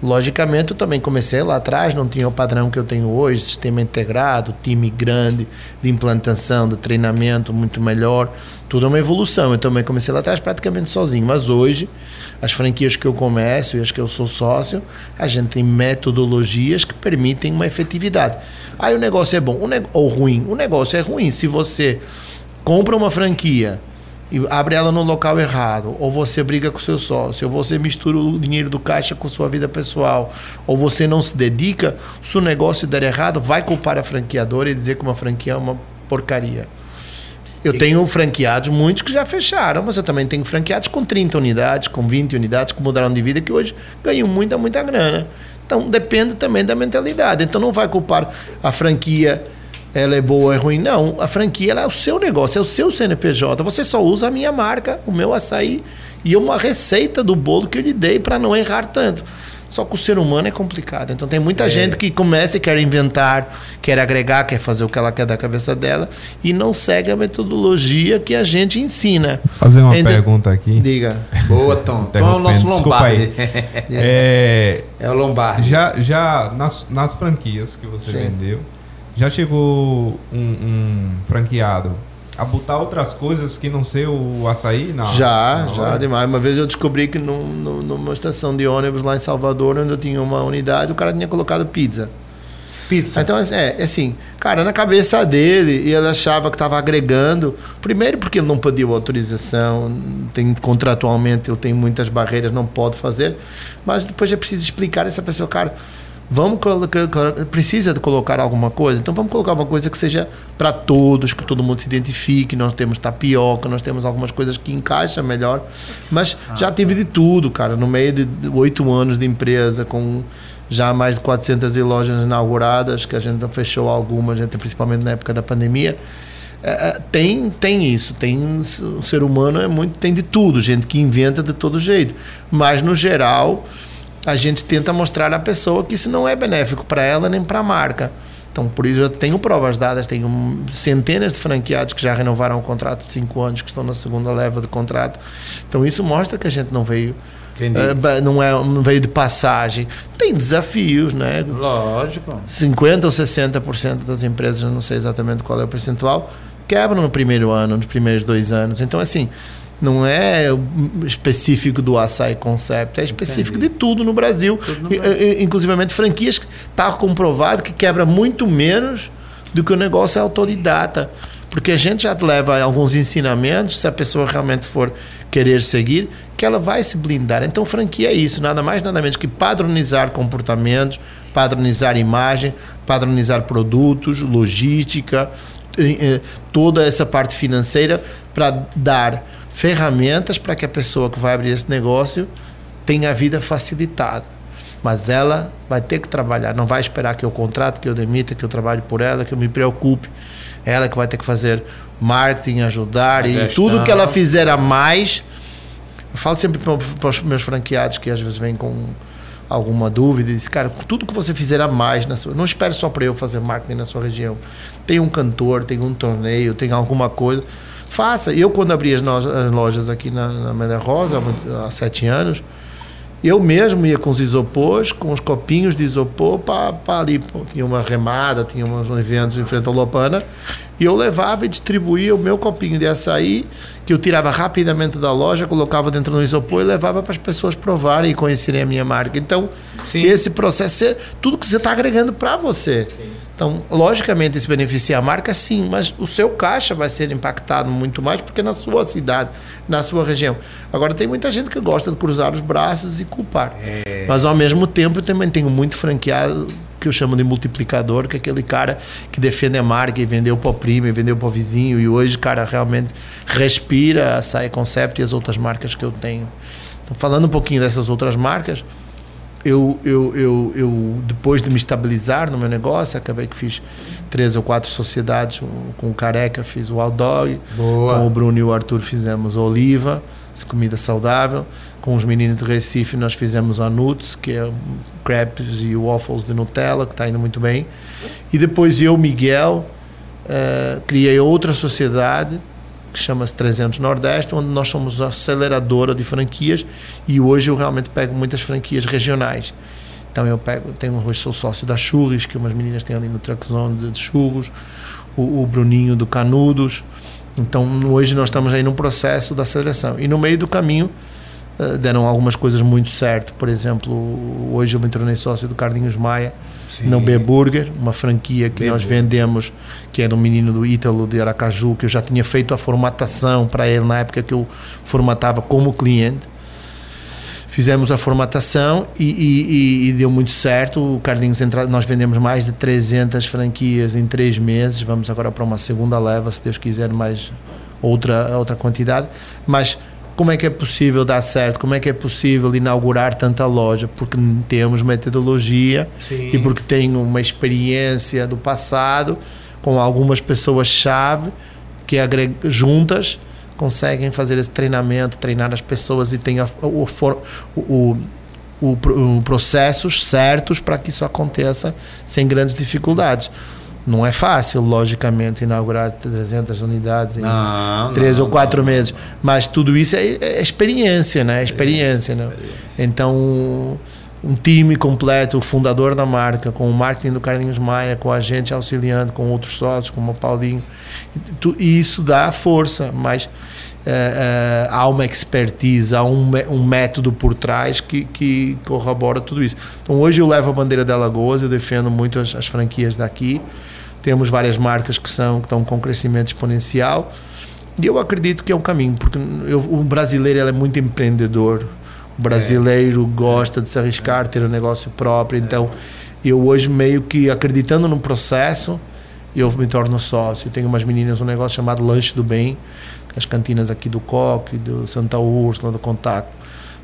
Logicamente, eu também comecei lá atrás, não tinha o padrão que eu tenho hoje, sistema integrado, time grande de implantação, de treinamento muito melhor, tudo é uma evolução. Eu também comecei lá atrás praticamente sozinho, mas hoje, as franquias que eu começo e as que eu sou sócio, a gente tem metodologias que permitem uma efetividade. Aí o negócio é bom ou ruim. O negócio é ruim se você compra uma franquia e abre ela no local errado, ou você briga com seu sócio, ou você mistura o dinheiro do caixa com sua vida pessoal, ou você não se dedica, se o negócio der errado, vai culpar a franqueadora e dizer que uma franquia é uma porcaria. Eu tenho franqueados, muitos que já fecharam, mas eu também tenho franqueados com 30 unidades, com 20 unidades, que mudaram de vida, que hoje ganham muita, muita grana. Então depende também da mentalidade. Então não vai culpar a franquia ela é boa ou é ruim. Não, a franquia é o seu negócio, é o seu CNPJ. Você só usa a minha marca, o meu açaí e uma receita do bolo que eu lhe dei para não errar tanto. Só que o ser humano é complicado. Então tem muita é. gente que começa e quer inventar, quer agregar, quer fazer o que ela quer da cabeça dela e não segue a metodologia que a gente ensina. Fazer uma pergunta aqui. Diga. Boa, Tom. Tom é o nosso Lombardi. é, é o Lombardi. Já, já nas, nas franquias que você Sim. vendeu, já chegou um, um, franqueado a botar outras coisas que não ser o açaí? Não. Já, não, já, demais. Uma vez eu descobri que no, numa estação de ônibus lá em Salvador, onde eu tinha uma unidade, o cara tinha colocado pizza. Pizza. Então, é, é assim, cara, na cabeça dele, ele achava que estava agregando. Primeiro, porque ele não pediu autorização, tem, contratualmente ele tem muitas barreiras, não pode fazer. Mas depois é preciso explicar a essa pessoa, cara Vamos colocar, precisa de colocar alguma coisa, então vamos colocar uma coisa que seja para todos, que todo mundo se identifique. Nós temos tapioca, nós temos algumas coisas que encaixam melhor, mas ah. já tive de tudo, cara. No meio de oito anos de empresa, com já mais de 400 lojas inauguradas, que a gente fechou algumas, gente, principalmente na época da pandemia. É, é, tem tem isso tem o ser humano é muito tem de tudo gente que inventa de todo jeito mas no geral a gente tenta mostrar à pessoa que isso não é benéfico para ela nem para a marca. Então, por isso eu tenho provas dadas, tenho centenas de franqueados que já renovaram o contrato de 5 anos, que estão na segunda leva de contrato. Então, isso mostra que a gente não veio uh, não é não veio de passagem. Tem desafios, né? Lógico. 50 ou 60% das empresas, não sei exatamente qual é o percentual, quebram no primeiro ano, nos primeiros dois anos. Então, assim, não é específico do açaí concept, é específico Entendi. de tudo no Brasil. Tudo no Brasil. Inclusivamente franquias que está comprovado que quebra muito menos do que o negócio é autodidata. Porque a gente já leva alguns ensinamentos, se a pessoa realmente for querer seguir, que ela vai se blindar. Então, franquia é isso, nada mais, nada menos que padronizar comportamentos, padronizar imagem, padronizar produtos, logística, eh, toda essa parte financeira para dar ferramentas para que a pessoa que vai abrir esse negócio tenha a vida facilitada. Mas ela vai ter que trabalhar, não vai esperar que eu contrate, que eu demita, que eu trabalhe por ela, que eu me preocupe. Ela que vai ter que fazer marketing, ajudar a e tudo que ela fizer a mais. Eu falo sempre para os meus franqueados que às vezes vêm com alguma dúvida, diz, cara, tudo que você fizer a mais na sua, não espere só para eu fazer marketing na sua região. Tem um cantor, tem um torneio, tem alguma coisa Faça. Eu, quando abri as, lojas aqui na, na Rosa, há, sete anos, Eu mesmo ia com os isopores, com os copinhos de isopor para ali. Pô, tinha uma remada, tinha uns eventos em frente ao Lopana. E eu levava e distribuía o meu copinho de açaí, que eu tirava rapidamente da loja, colocava dentro do isopor e levava para as pessoas provarem e conhecerem a minha marca. Então, Sim. esse processo, é tudo que você está agregando para você. Sim. Então, logicamente, isso beneficia a marca, sim, mas o seu caixa vai ser impactado muito mais porque é na sua cidade, na sua região. Agora, tem muita gente que gosta de cruzar os braços e culpar. É... Mas, ao mesmo tempo, eu também tenho muito franqueado que eu chamo de multiplicador, que é aquele cara que defende a marca e vendeu para o primo e vendeu para o vizinho. E hoje, cara, realmente respira a Sai Concept e as outras marcas que eu tenho. Então, falando um pouquinho dessas outras marcas eu, eu, eu, eu, depois de me estabilizar no meu negócio, acabei que fiz três ou quatro sociedades com o Careca, fiz o Aldog, com o Bruno e o Arthur fizemos a Oliva, comida saudável, com os meninos de Recife nós fizemos a Nuts, que é crepes e waffles de Nutella, que está indo muito bem, e depois eu, Miguel, uh, criei outra sociedade que chama-se 300 Nordeste, onde nós somos aceleradora de franquias e hoje eu realmente pego muitas franquias regionais. Então eu pego, tenho hoje sou sócio da Churros, que umas meninas têm ali no Truckzone de Churros, o, o Bruninho do Canudos. Então hoje nós estamos aí num processo da aceleração. E no meio do caminho deram algumas coisas muito certo. Por exemplo, hoje eu me tornei sócio do Carlinhos Maia, Sim. no B Burger, uma franquia que nós vendemos, que é do menino do Ítalo de Aracaju, que eu já tinha feito a formatação para ele na época que eu formatava como cliente. Fizemos a formatação e, e, e deu muito certo. O Carlinhos entra, nós vendemos mais de 300 franquias em três meses. Vamos agora para uma segunda leva, se Deus quiser, mais outra, outra quantidade. Mas como é que é possível dar certo? Como é que é possível inaugurar tanta loja? Porque temos metodologia Sim. e porque tenho uma experiência do passado com algumas pessoas-chave que juntas conseguem fazer esse treinamento, treinar as pessoas e tem o, o, o, o processos certos para que isso aconteça sem grandes dificuldades. Não é fácil, logicamente, inaugurar 300 unidades em não, três não, ou quatro não. meses, mas tudo isso é, é experiência, né? É experiência, né? Então, um time completo, o fundador da marca, com o marketing do Carlinhos Maia, com a gente auxiliando, com outros sócios, como o Paulinho, e isso dá força, mas é, é, há uma expertise, há um, um método por trás que, que corrobora tudo isso. Então, hoje eu levo a bandeira de Alagoas, eu defendo muito as, as franquias daqui. Temos várias marcas que são que estão com crescimento exponencial e eu acredito que é um caminho, porque eu, o brasileiro é muito empreendedor. O brasileiro é. gosta de se arriscar, ter um negócio próprio. Então, eu hoje meio que acreditando no processo, eu me torno sócio. Eu tenho umas meninas um negócio chamado Lanche do Bem, as cantinas aqui do Coque, do Santa Úrsula, do Contato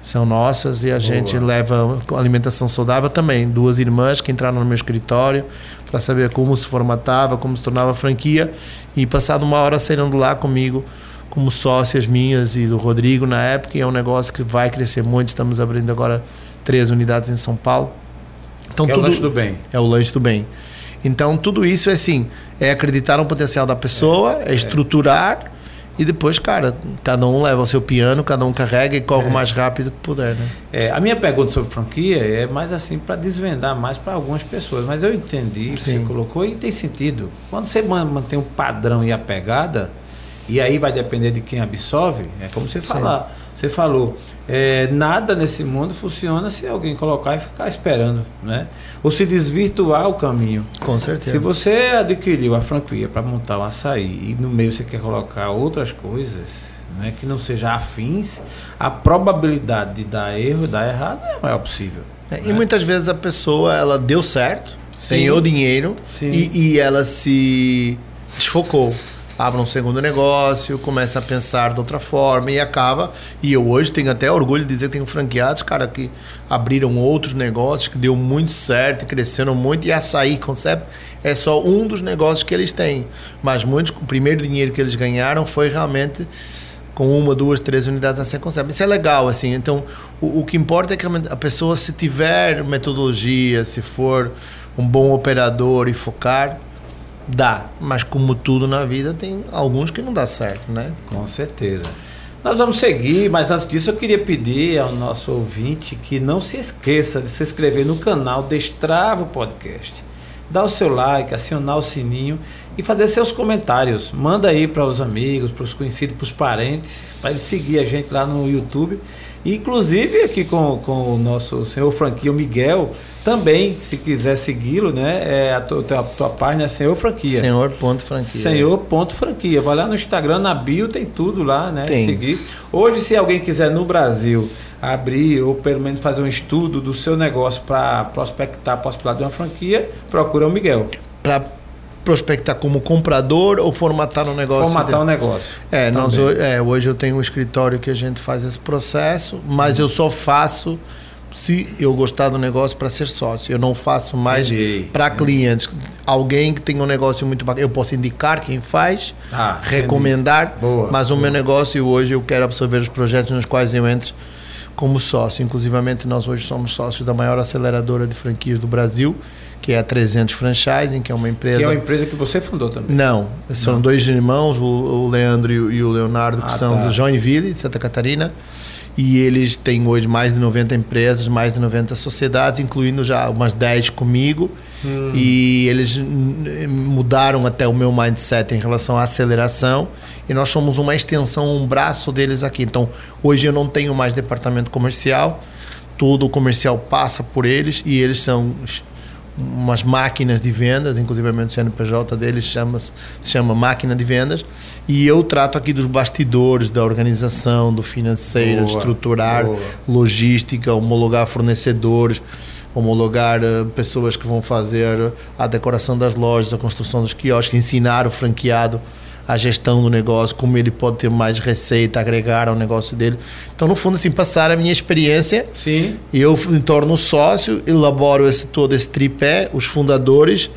são nossas e a Boa. gente leva alimentação saudável também. Duas irmãs que entraram no meu escritório para saber como se formatava, como se tornava franquia e passado uma hora saíram de lá comigo como sócias minhas e do Rodrigo na época e é um negócio que vai crescer muito. Estamos abrindo agora três unidades em São Paulo. Então, é tudo, o lanche do bem. É o lanche do bem. Então tudo isso é assim, é acreditar no potencial da pessoa, é, é estruturar e depois, cara, cada um leva o seu piano, cada um carrega e corre é. o mais rápido que puder, né? É, a minha pergunta sobre franquia é mais assim para desvendar mais para algumas pessoas, mas eu entendi o que você colocou e tem sentido. Quando você mantém o padrão e a pegada, e aí vai depender de quem absorve, é como você falar. Você falou, é, nada nesse mundo funciona se alguém colocar e ficar esperando, né? Ou se desvirtuar o caminho. Com certeza. Se você adquiriu a franquia para montar o açaí e no meio você quer colocar outras coisas, né, que não sejam afins, a probabilidade de dar erro, dar errado é a maior possível. É, né? E muitas vezes a pessoa ela deu certo, Sim. ganhou dinheiro e, e ela se desfocou abre um segundo negócio, começa a pensar de outra forma e acaba. E eu hoje tenho até orgulho de dizer que tenho franqueados, cara, que abriram outros negócios, que deu muito certo, cresceram muito. E açaí concept é só um dos negócios que eles têm. Mas muitos, o primeiro dinheiro que eles ganharam foi realmente com uma, duas, três unidades a ser. Isso é legal, assim. Então, o, o que importa é que a pessoa, se tiver metodologia, se for um bom operador e focar, Dá, mas como tudo na vida, tem alguns que não dá certo, né? Com certeza. Nós vamos seguir, mas antes disso eu queria pedir ao nosso ouvinte que não se esqueça de se inscrever no canal Destrava o Podcast. Dar o seu like, acionar o sininho e fazer seus comentários. Manda aí para os amigos, para os conhecidos, para os parentes, para eles seguir a gente lá no YouTube Inclusive aqui com, com o nosso senhor Franquia, o Miguel, também, se quiser segui-lo, né? É a tua, tua, tua página é Senhor Franquia. Senhor ponto franquia. Senhor ponto franquia. Vai lá no Instagram, na bio, tem tudo lá, né? Tem. Seguir. Hoje, se alguém quiser no Brasil abrir ou pelo menos fazer um estudo do seu negócio para prospectar a possibilidade de uma franquia, procura o Miguel. Para prospectar como comprador ou formatar um negócio? Formatar um negócio. É, nós, hoje, é, hoje eu tenho um escritório que a gente faz esse processo, mas eu só faço se eu gostar do negócio para ser sócio. Eu não faço mais para clientes. Alguém que tem um negócio muito bacana, eu posso indicar quem faz, ah, recomendar, mas o meu negócio hoje eu quero absorver os projetos nos quais eu entro como sócio. Inclusivamente nós hoje somos sócios da maior aceleradora de franquias do Brasil, que é a 300 Franchising, que é uma empresa... Que é uma empresa que você fundou também. Não, são Não. dois irmãos, o, Leandro e o Leonardo, que ah, são tá. de Joinville, Santa Catarina, e eles têm hoje mais de 90 empresas, mais de 90 sociedades, incluindo já umas 10 comigo, hum. e eles mudaram até o meu mindset em relação à aceleração, e nós somos uma extensão, um braço deles aqui. Então, hoje eu não tenho mais departamento comercial, todo o comercial passa por eles, e eles são umas máquinas de vendas, inclusive o CNPJ deles chama -se, se chama máquina de vendas, e eu trato aqui dos bastidores da organização, do financeiro, boa, estruturar boa. logística, homologar fornecedores, homologar uh, pessoas que vão fazer a decoração das lojas, a construção dos quiosques, ensinar o franqueado a gestão do negócio, como ele pode ter mais receita, agregar ao negócio dele. Então, no fundo, assim, passar a minha experiência. Sim. Eu me torno sócio, elaboro esse, todo esse tripé, os fundadores,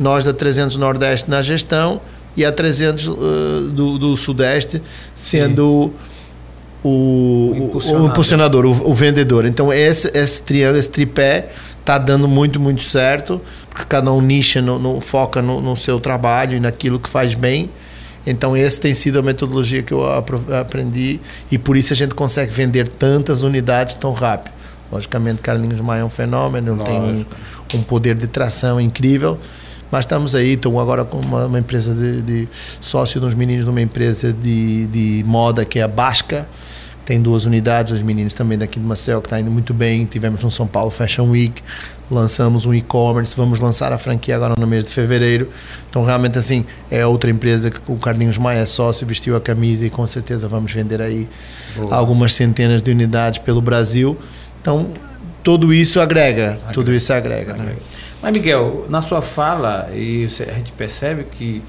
nós da 300 Nordeste na gestão e a 300 uh, do, do Sudeste sendo o, o, o, impulsionador o, o, vendedor. Então, esse, esse triângulo, esse tripé está dando muito, muito certo, porque cada um nicha, no, no foca no, no seu trabalho e naquilo que faz bem então, essa tem sido a metodologia que eu aprendi e por isso a gente consegue vender tantas unidades tão rápido. Logicamente, Carlinhos Maia é um fenômeno, ele tem um, um, poder de tração incrível, mas estamos aí. Estou agora com uma, uma empresa de, de, sócio dos meninos de uma empresa de, de moda que é a Basca tem duas unidades, os meninos também daqui de Maceió que está indo muito bem. Tivemos no São Paulo Fashion Week, lançamos um e-commerce, vamos lançar a franquia agora no mês de fevereiro. Então, realmente, assim, é outra empresa que o Carlinhos Maia é sócio, vestiu a camisa e com certeza vamos vender aí Boa. algumas centenas de unidades pelo Brasil. Então, tudo isso agrega, agrega. tudo isso agrega. Né? agrega. Né? Mas, Miguel, na sua fala, e a gente percebe que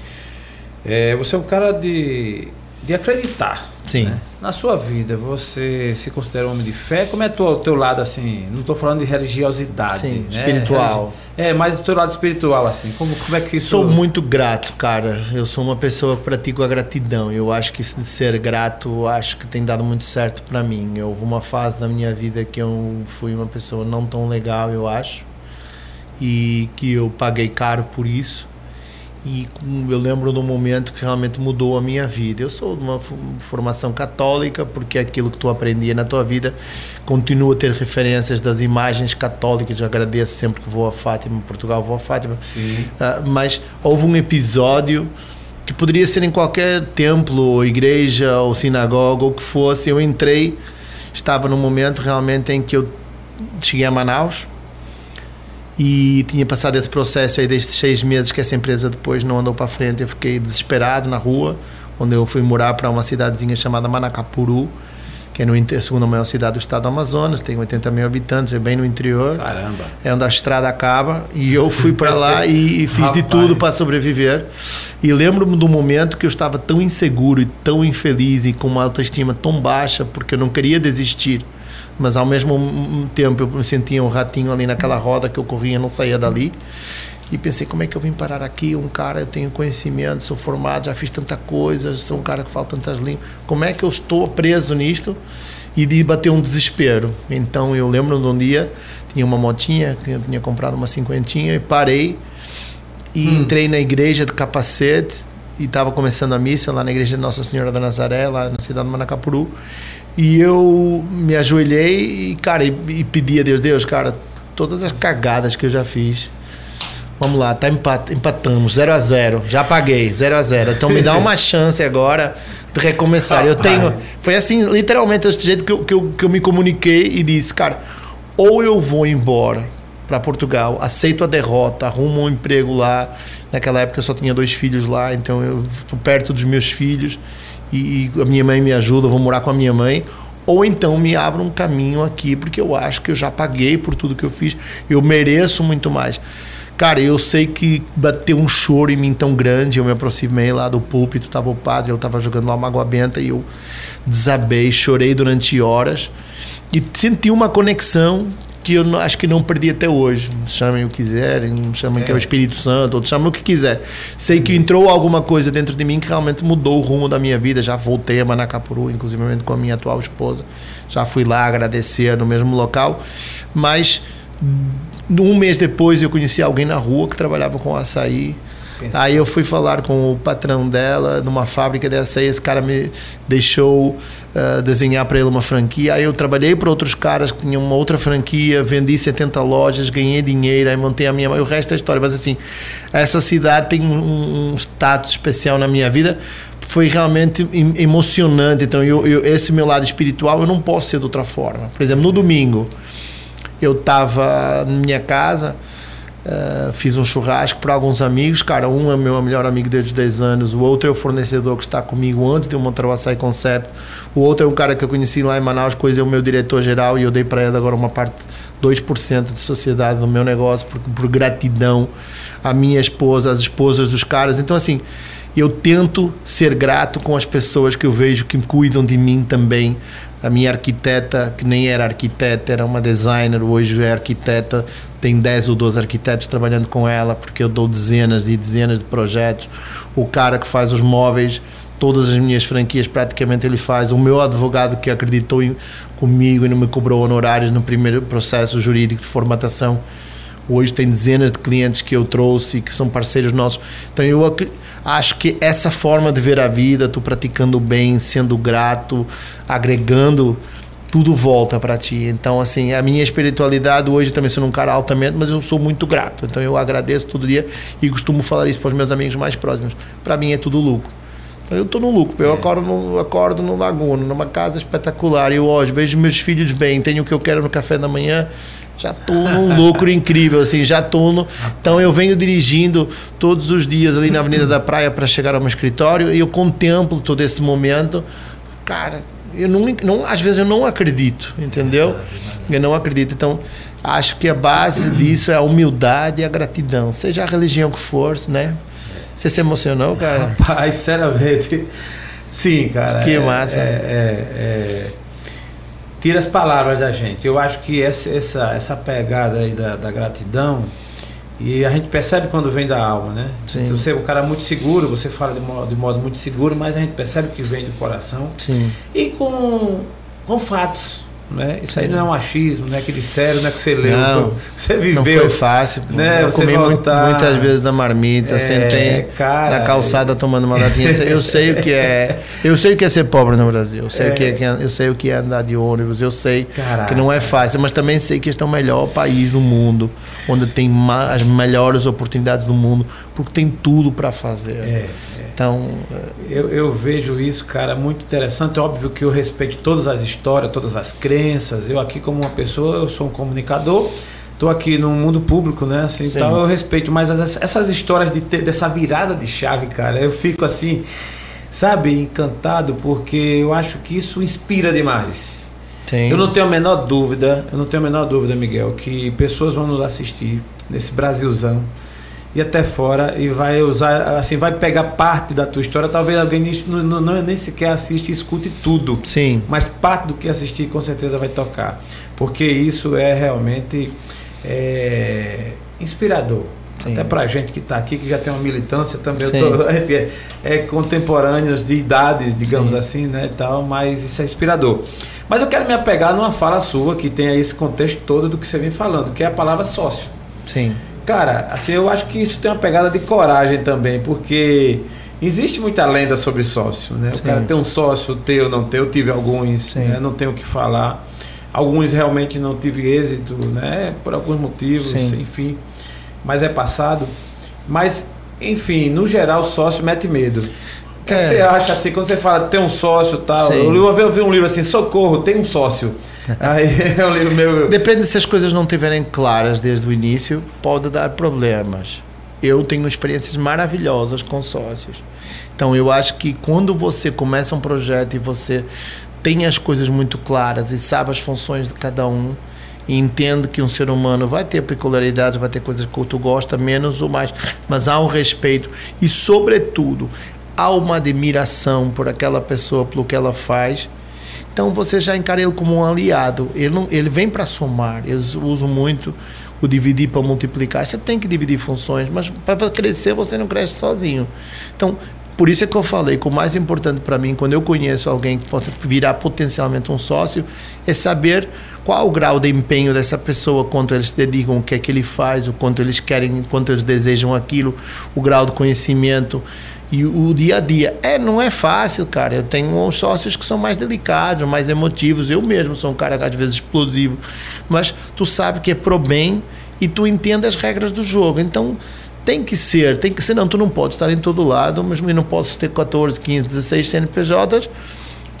é, você é um cara de de acreditar. Sim. Né? Na sua vida, você se considera um homem de fé? Como é o teu lado, assim? Não estou falando de religiosidade. Sim, né? espiritual. É, mas o teu lado espiritual, assim. Como, como é que isso... Sou muito grato, cara. Eu sou uma pessoa que pratico a gratidão. Eu acho que isso de ser grato, acho que tem dado muito certo para mim. Houve uma fase da minha vida que eu fui uma pessoa não tão legal, eu acho. E que eu paguei caro por isso e eu lembro de um momento que realmente mudou a minha vida. Eu sou de uma formação católica, porque aquilo que tu aprendia na tua vida continua a ter referências das imagens católicas. Eu agradeço sempre que vou a Fátima, em Portugal vou a Fátima. Uh, mas houve um episódio que poderia ser em qualquer templo, ou igreja, ou sinagoga, ou que fosse. Eu entrei, estava num momento realmente em que eu cheguei a Manaus e tinha passado esse processo aí destes seis meses que essa empresa depois não andou para frente. Eu fiquei desesperado na rua, onde eu fui morar para uma cidadezinha chamada Manacapuru, que é no, a segunda maior cidade do estado do Amazonas, tem 80 mil habitantes, é bem no interior. Caramba! É onde a estrada acaba. E eu fui para lá *laughs* e, e, fiz de tudo para sobreviver. E lembro-me do momento que eu estava tão inseguro e tão infeliz e com uma autoestima tão baixa, porque eu não queria desistir mas ao mesmo tempo eu me sentia um ratinho ali naquela roda que eu corria, não saía dali. E pensei, como é que eu vim parar aqui? Um cara, eu tenho conhecimento, sou formado, já fiz tanta coisa, sou um cara que fala tantas línguas. Como é que eu estou preso nisto? E de bater um desespero. Então eu lembro de um dia, tinha uma motinha, que eu tinha comprado uma cinquentinha, e parei e hum. entrei na igreja de capacete e estava começando a missa lá na igreja de Nossa Senhora da Nazaré, lá na cidade de Manacapuru. E eu me ajoelhei e, cara, e, e pedi a Deus, Deus, cara, todas as cagadas que eu já fiz. Vamos lá, tá empat, empatamos, 0 a 0 Já paguei, 0 a 0 Então me dá uma *laughs* chance agora de recomeçar. Eu tenho. Foi assim, literalmente, desse jeito que eu, que, eu, que eu me comuniquei e disse, cara, ou eu vou embora para Portugal, aceito a derrota, arrumo um emprego lá. Naquela época eu só tinha dois filhos lá, então eu estou perto dos meus filhos e, a minha mãe me ajuda, eu vou morar com a minha mãe. Ou então me abra um caminho aqui, porque eu acho que eu já paguei por tudo que eu fiz, eu mereço muito mais. Cara, eu sei que bateu um choro em mim tão grande, eu me aproximei lá do púlpito, tava o padre, ele tava jogando lá uma água benta e eu desabei, chorei durante horas. E senti uma conexão que eu não, acho que não perdi até hoje. Chamem o que quiserem, chamem é. que é o Espírito Santo, ou chamem o que quiser. Sei que entrou alguma coisa dentro de mim que realmente mudou o rumo da minha vida. Já voltei a Manacapuru, inclusive com a minha atual esposa. Já fui lá agradecer no mesmo local. Mas um mês depois eu conheci alguém na rua que trabalhava com açaí. Aí eu fui falar com o patrão dela numa fábrica de açaí. Esse cara me deixou uh, desenhar para ele uma franquia. Aí eu trabalhei para outros caras que tinham uma outra franquia, vendi 70 lojas, ganhei dinheiro, aí montei a minha. O resto é história. Mas assim, essa cidade tem um, um status especial na minha vida foi realmente emocionante. Então, eu, eu, esse meu lado espiritual eu não posso ser de outra forma. Por exemplo, no domingo, eu estava na minha casa, uh, fiz um churrasco para alguns amigos. Cara, um é meu melhor amigo desde 10 anos, o outro é o fornecedor que está comigo antes de eu montar o Açaí Concept. O outro é um cara que eu conheci lá em Manaus, coisa é o meu diretor geral, e eu dei para ele agora uma parte, 2% de sociedade do meu negócio, por, por gratidão à minha esposa, às esposas dos caras. Então, assim eu tento ser grato com as pessoas que eu vejo que cuidam de mim também, a minha arquiteta, que nem era arquiteta, era uma designer, hoje é arquiteta, tem 10 ou 12 arquitetos trabalhando com ela, porque eu dou dezenas e dezenas de projetos. O cara que faz os móveis, todas as minhas franquias praticamente ele faz. O meu advogado que acreditou em, comigo e não me cobrou honorários no primeiro processo jurídico de formatação, Hoje tem dezenas de clientes que eu trouxe que são parceiros nossos. Então eu acho que essa forma de ver a vida, tu praticando bem, sendo grato, agregando, tudo volta para ti. Então assim, a minha espiritualidade hoje também sou um cara altamente, mas eu sou muito grato. Então eu agradeço todo dia e costumo falar isso para os meus amigos mais próximos. Para mim é tudo lucro. Eu estou no lucro. Eu é. acordo no, acordo no Laguna, numa casa espetacular. Eu hoje vejo meus filhos bem, tenho o que eu quero no café da manhã já tô num *laughs* lucro incrível, assim, já tô no... Então eu venho dirigindo todos os dias ali na Avenida da Praia para chegar ao meu escritório e eu contemplo todo esse momento. Cara, eu não, não às vezes eu não acredito, entendeu? Eu não acredito. Então, acho que a base disso é a humildade e a gratidão, seja a religião que for, né? Você se emocionou, cara? *laughs* Rapaz, sinceramente, sim, cara. Que é, massa. é, é, é tira as palavras da gente. Eu acho que essa, essa, essa pegada aí da, da gratidão, e a gente percebe quando vem da alma, né? Sim. Então, você é um cara muito seguro, você fala de modo, de modo muito seguro, mas a gente percebe que vem do coração. Sim. E com, com fatos. Né? Isso aí não é um achismo, não é que disseram, não é que você leu, não, você viveu. Não foi fácil. Né? Eu você comi voltar, muitas vezes na marmita, é, sentei cara, na calçada tomando uma latinha. *laughs* Eu sei o que é. Eu sei o que é ser pobre no Brasil. Eu sei, é, o, que é, eu sei o que é andar de ônibus. Eu sei Caraca. que não é fácil, mas também sei que este é o melhor país do mundo, onde tem as melhores oportunidades do mundo, porque tem tudo para fazer. É. Então. Eu, eu, vejo isso, cara, muito interessante. Óbvio que eu respeito todas as histórias, todas as crenças. Eu, aqui, como uma pessoa, eu sou um comunicador. Estou aqui no mundo público, né? Assim, então eu respeito. Mas as, essas histórias de ter, dessa virada de chave, cara, eu fico assim, sabe, encantado, porque eu acho que isso inspira demais. Sim. Eu não tenho a menor dúvida, eu não tenho a menor dúvida, Miguel, que pessoas vão nos assistir nesse Brasilzão e até fora e vai usar, assim, vai pegar parte da tua história. Talvez alguém não, não, não, nem sequer assiste e escute tudo. Sim. Mas parte do que assistir com certeza vai tocar. Porque isso é realmente é, inspirador. Sim. Até pra gente que está aqui, que já tem uma militância também, tô, *laughs* é, é, contemporâneos de idades, digamos Sim. assim, né? Tal, mas isso é inspirador. Mas eu quero me apegar numa fala sua que tem esse contexto todo do que você vem falando, que é a palavra sócio. Sim. Cara, assim, eu acho que isso tem uma pegada de coragem também, porque Existe muita lenda sobre sócio, né? O Sim. cara tem um sócio, teu, não teu, eu tive alguns, né? não tenho o que falar. Alguns realmente não tive êxito, né? Por alguns motivos, Sim. enfim. Mas é passado. Mas, enfim, no geral, sócio mete medo. O que, é que você acha assim, quando você fala tem um sócio tal? Sim. Eu vez eu vi um livro assim, Socorro, tem um sócio. *laughs* Aí é um livro meu. Depende se as coisas não estiverem claras desde o início, pode dar problemas. Eu tenho experiências maravilhosas com sócios. Então eu acho que quando você começa um projeto e você tem as coisas muito claras e sabe as funções de cada um e entende que um ser humano vai ter peculiaridades, vai ter coisas que tu gosta menos ou mais, mas há um respeito e sobretudo há uma admiração por aquela pessoa, pelo que ela faz. Então você já encara ele como um aliado. Ele, não, ele vem para somar. Eu uso muito o dividir para multiplicar. Você tem que dividir funções, mas para crescer você não cresce sozinho. Então, por isso é que eu falei que o mais importante para mim, quando eu conheço alguém que possa virar potencialmente um sócio, é saber qual o grau de empenho dessa pessoa, quanto eles dedicam, o que é que ele faz, o quanto eles querem, quanto eles desejam aquilo, o grau de conhecimento e o dia a dia. É, não é fácil, cara. Eu tenho uns sócios que são mais delicados, mais emotivos. Eu mesmo sou um cara às vezes explosivo, mas tu sabe que é pro bem e tu entende as regras do jogo. Então tem que ser, tem que ser, não, tu não podes estar em todo lado, mas eu não posso ter 14, 15, 16 CNPJs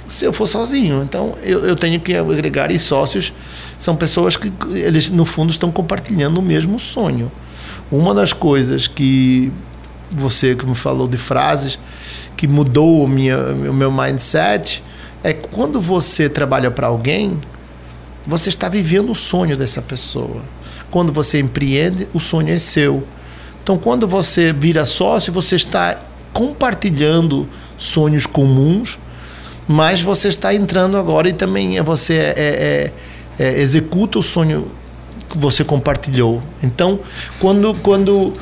se eu for sozinho. Então eu, eu tenho que agregar e sócios são pessoas que eles no fundo estão compartilhando o mesmo sonho. Uma das coisas que você que me falou de frases que mudou o, minha, o meu mindset é quando você trabalha para alguém, você está vivendo o sonho dessa pessoa. Quando você empreende, o sonho é seu. Então, quando você vira sócio, você está compartilhando sonhos comuns, mas você está entrando agora e também você é, é, é, executa o sonho que você compartilhou. Então, quando, quando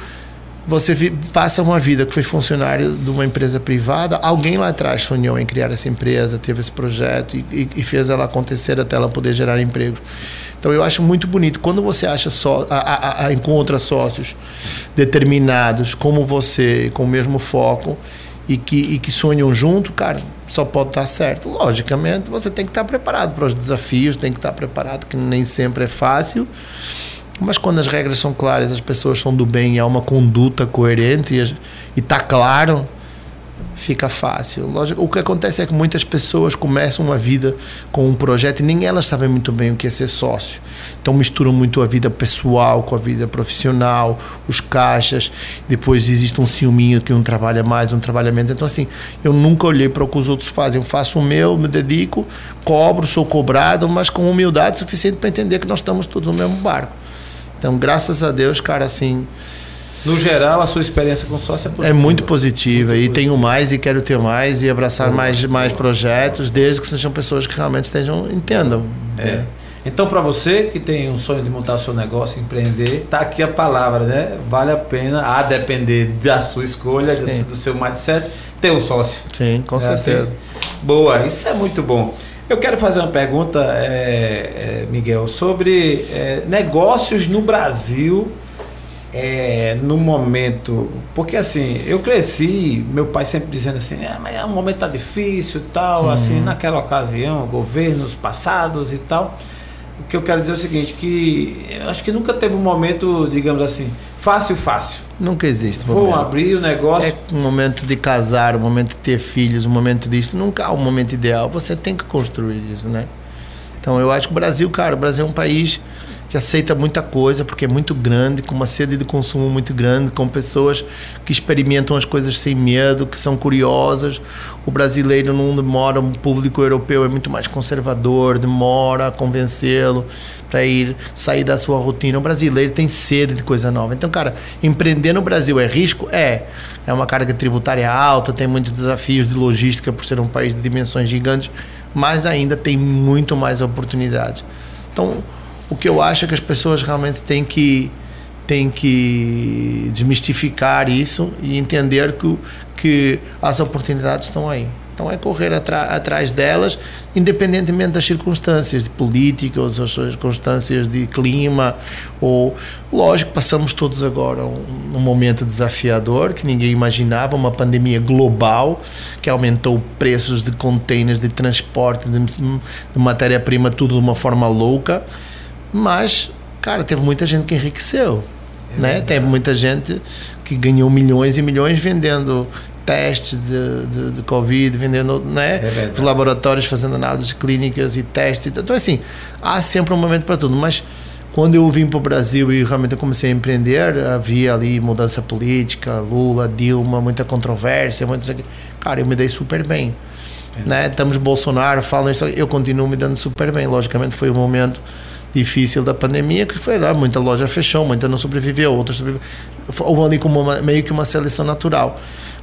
você passa uma vida que foi funcionário de uma empresa privada, alguém lá atrás sonhou em criar essa empresa, teve esse projeto e, e fez ela acontecer até ela poder gerar empregos. Então eu acho muito bonito quando você acha só, a, a, a encontra sócios determinados como você, com o mesmo foco e que, e que sonham junto, cara, só pode dar certo. Logicamente, você tem que estar preparado para os desafios, tem que estar preparado, que nem sempre é fácil. Mas quando as regras são claras, as pessoas são do bem há uma conduta coerente e está claro, fica fácil. Lógico, o que acontece é que muitas pessoas começam uma vida com um projeto e nem elas sabem muito bem o que é ser sócio. Então misturam muito a vida pessoal com a vida profissional, os caixas, depois existe um ciúminho que um trabalha mais, um trabalha menos. Então assim, eu nunca olhei para o que os outros fazem. Eu faço o meu, me dedico, cobro, sou cobrado, mas com humildade suficiente para entender que nós estamos todos no mesmo barco. Então, graças a Deus, cara, assim. No geral, a sua experiência com sócio é positiva. É muito positiva muito e positiva. tenho mais e quero ter mais e abraçar boa, mais, mais projetos, desde que sejam pessoas que realmente estejam, entendam. É. Então, para você que tem um sonho de montar o seu negócio, empreender, tá aqui a palavra, né? Vale a pena, a depender da sua escolha, Sim. do seu mindset, ter um sócio. Sim, com é certeza. Assim? Boa, isso é muito bom. Eu quero fazer uma pergunta, é, é, Miguel, sobre é, negócios no Brasil no momento. Porque assim, eu cresci, meu pai sempre dizendo assim, ah, mas o momento tá difícil e tal, Uhum. assim, naquela ocasião, governos passados e tal. O que eu quero dizer é o seguinte, que eu acho que nunca teve um momento, digamos assim, fácil, fácil. Nunca existe. Vou momento. abrir o negócio. É um momento de casar, um momento de ter filhos, um momento disso. Nunca há um momento ideal. Você tem que construir isso, né? Então eu acho que o Brasil, cara, o Brasil é um país que aceita muita coisa porque é muito grande, com uma sede de consumo muito grande, com pessoas que experimentam as coisas sem medo, que são curiosas. O brasileiro não demora, o público europeu é muito mais conservador, demora a convencê-lo para ir sair da sua rotina. O brasileiro tem sede de coisa nova. Então, cara, empreender no Brasil é risco? É. É uma carga tributária alta, tem muitos desafios de logística por ser um país de dimensões gigantes, mas ainda tem muito mais oportunidades. Então, o que eu acho é que as pessoas realmente têm que têm que desmistificar isso e entender que, que as oportunidades estão aí. Então é correr atrás delas, independentemente das circunstâncias de políticas ou circunstâncias de clima. Ou, lógico, passamos todos agora um, um momento desafiador que ninguém imaginava, uma pandemia global que aumentou preços de containers, de transporte, de, de matéria-prima, tudo de uma forma louca. Mas, cara, teve muita gente que enriqueceu. É né? Teve muita gente que ganhou milhões e milhões vendendo testes de, de, de Covid, vendendo né? É os laboratórios fazendo análises clínicas e testes. Então, assim, há sempre um momento para tudo. Mas quando eu vim para o Brasil e realmente comecei a empreender, havia ali mudança política, Lula, Dilma, muita controvérsia, muita... cara, eu me dei super bem. É. Né? Estamos Bolsonaro, falam isso, eu continuo me dando super bem. Logicamente foi um momento difícil da pandemia que foi lá, muita loja fechou, muita não sobreviveu, outras sobreviveu. Houve ali como uma, meio que uma seleção natural.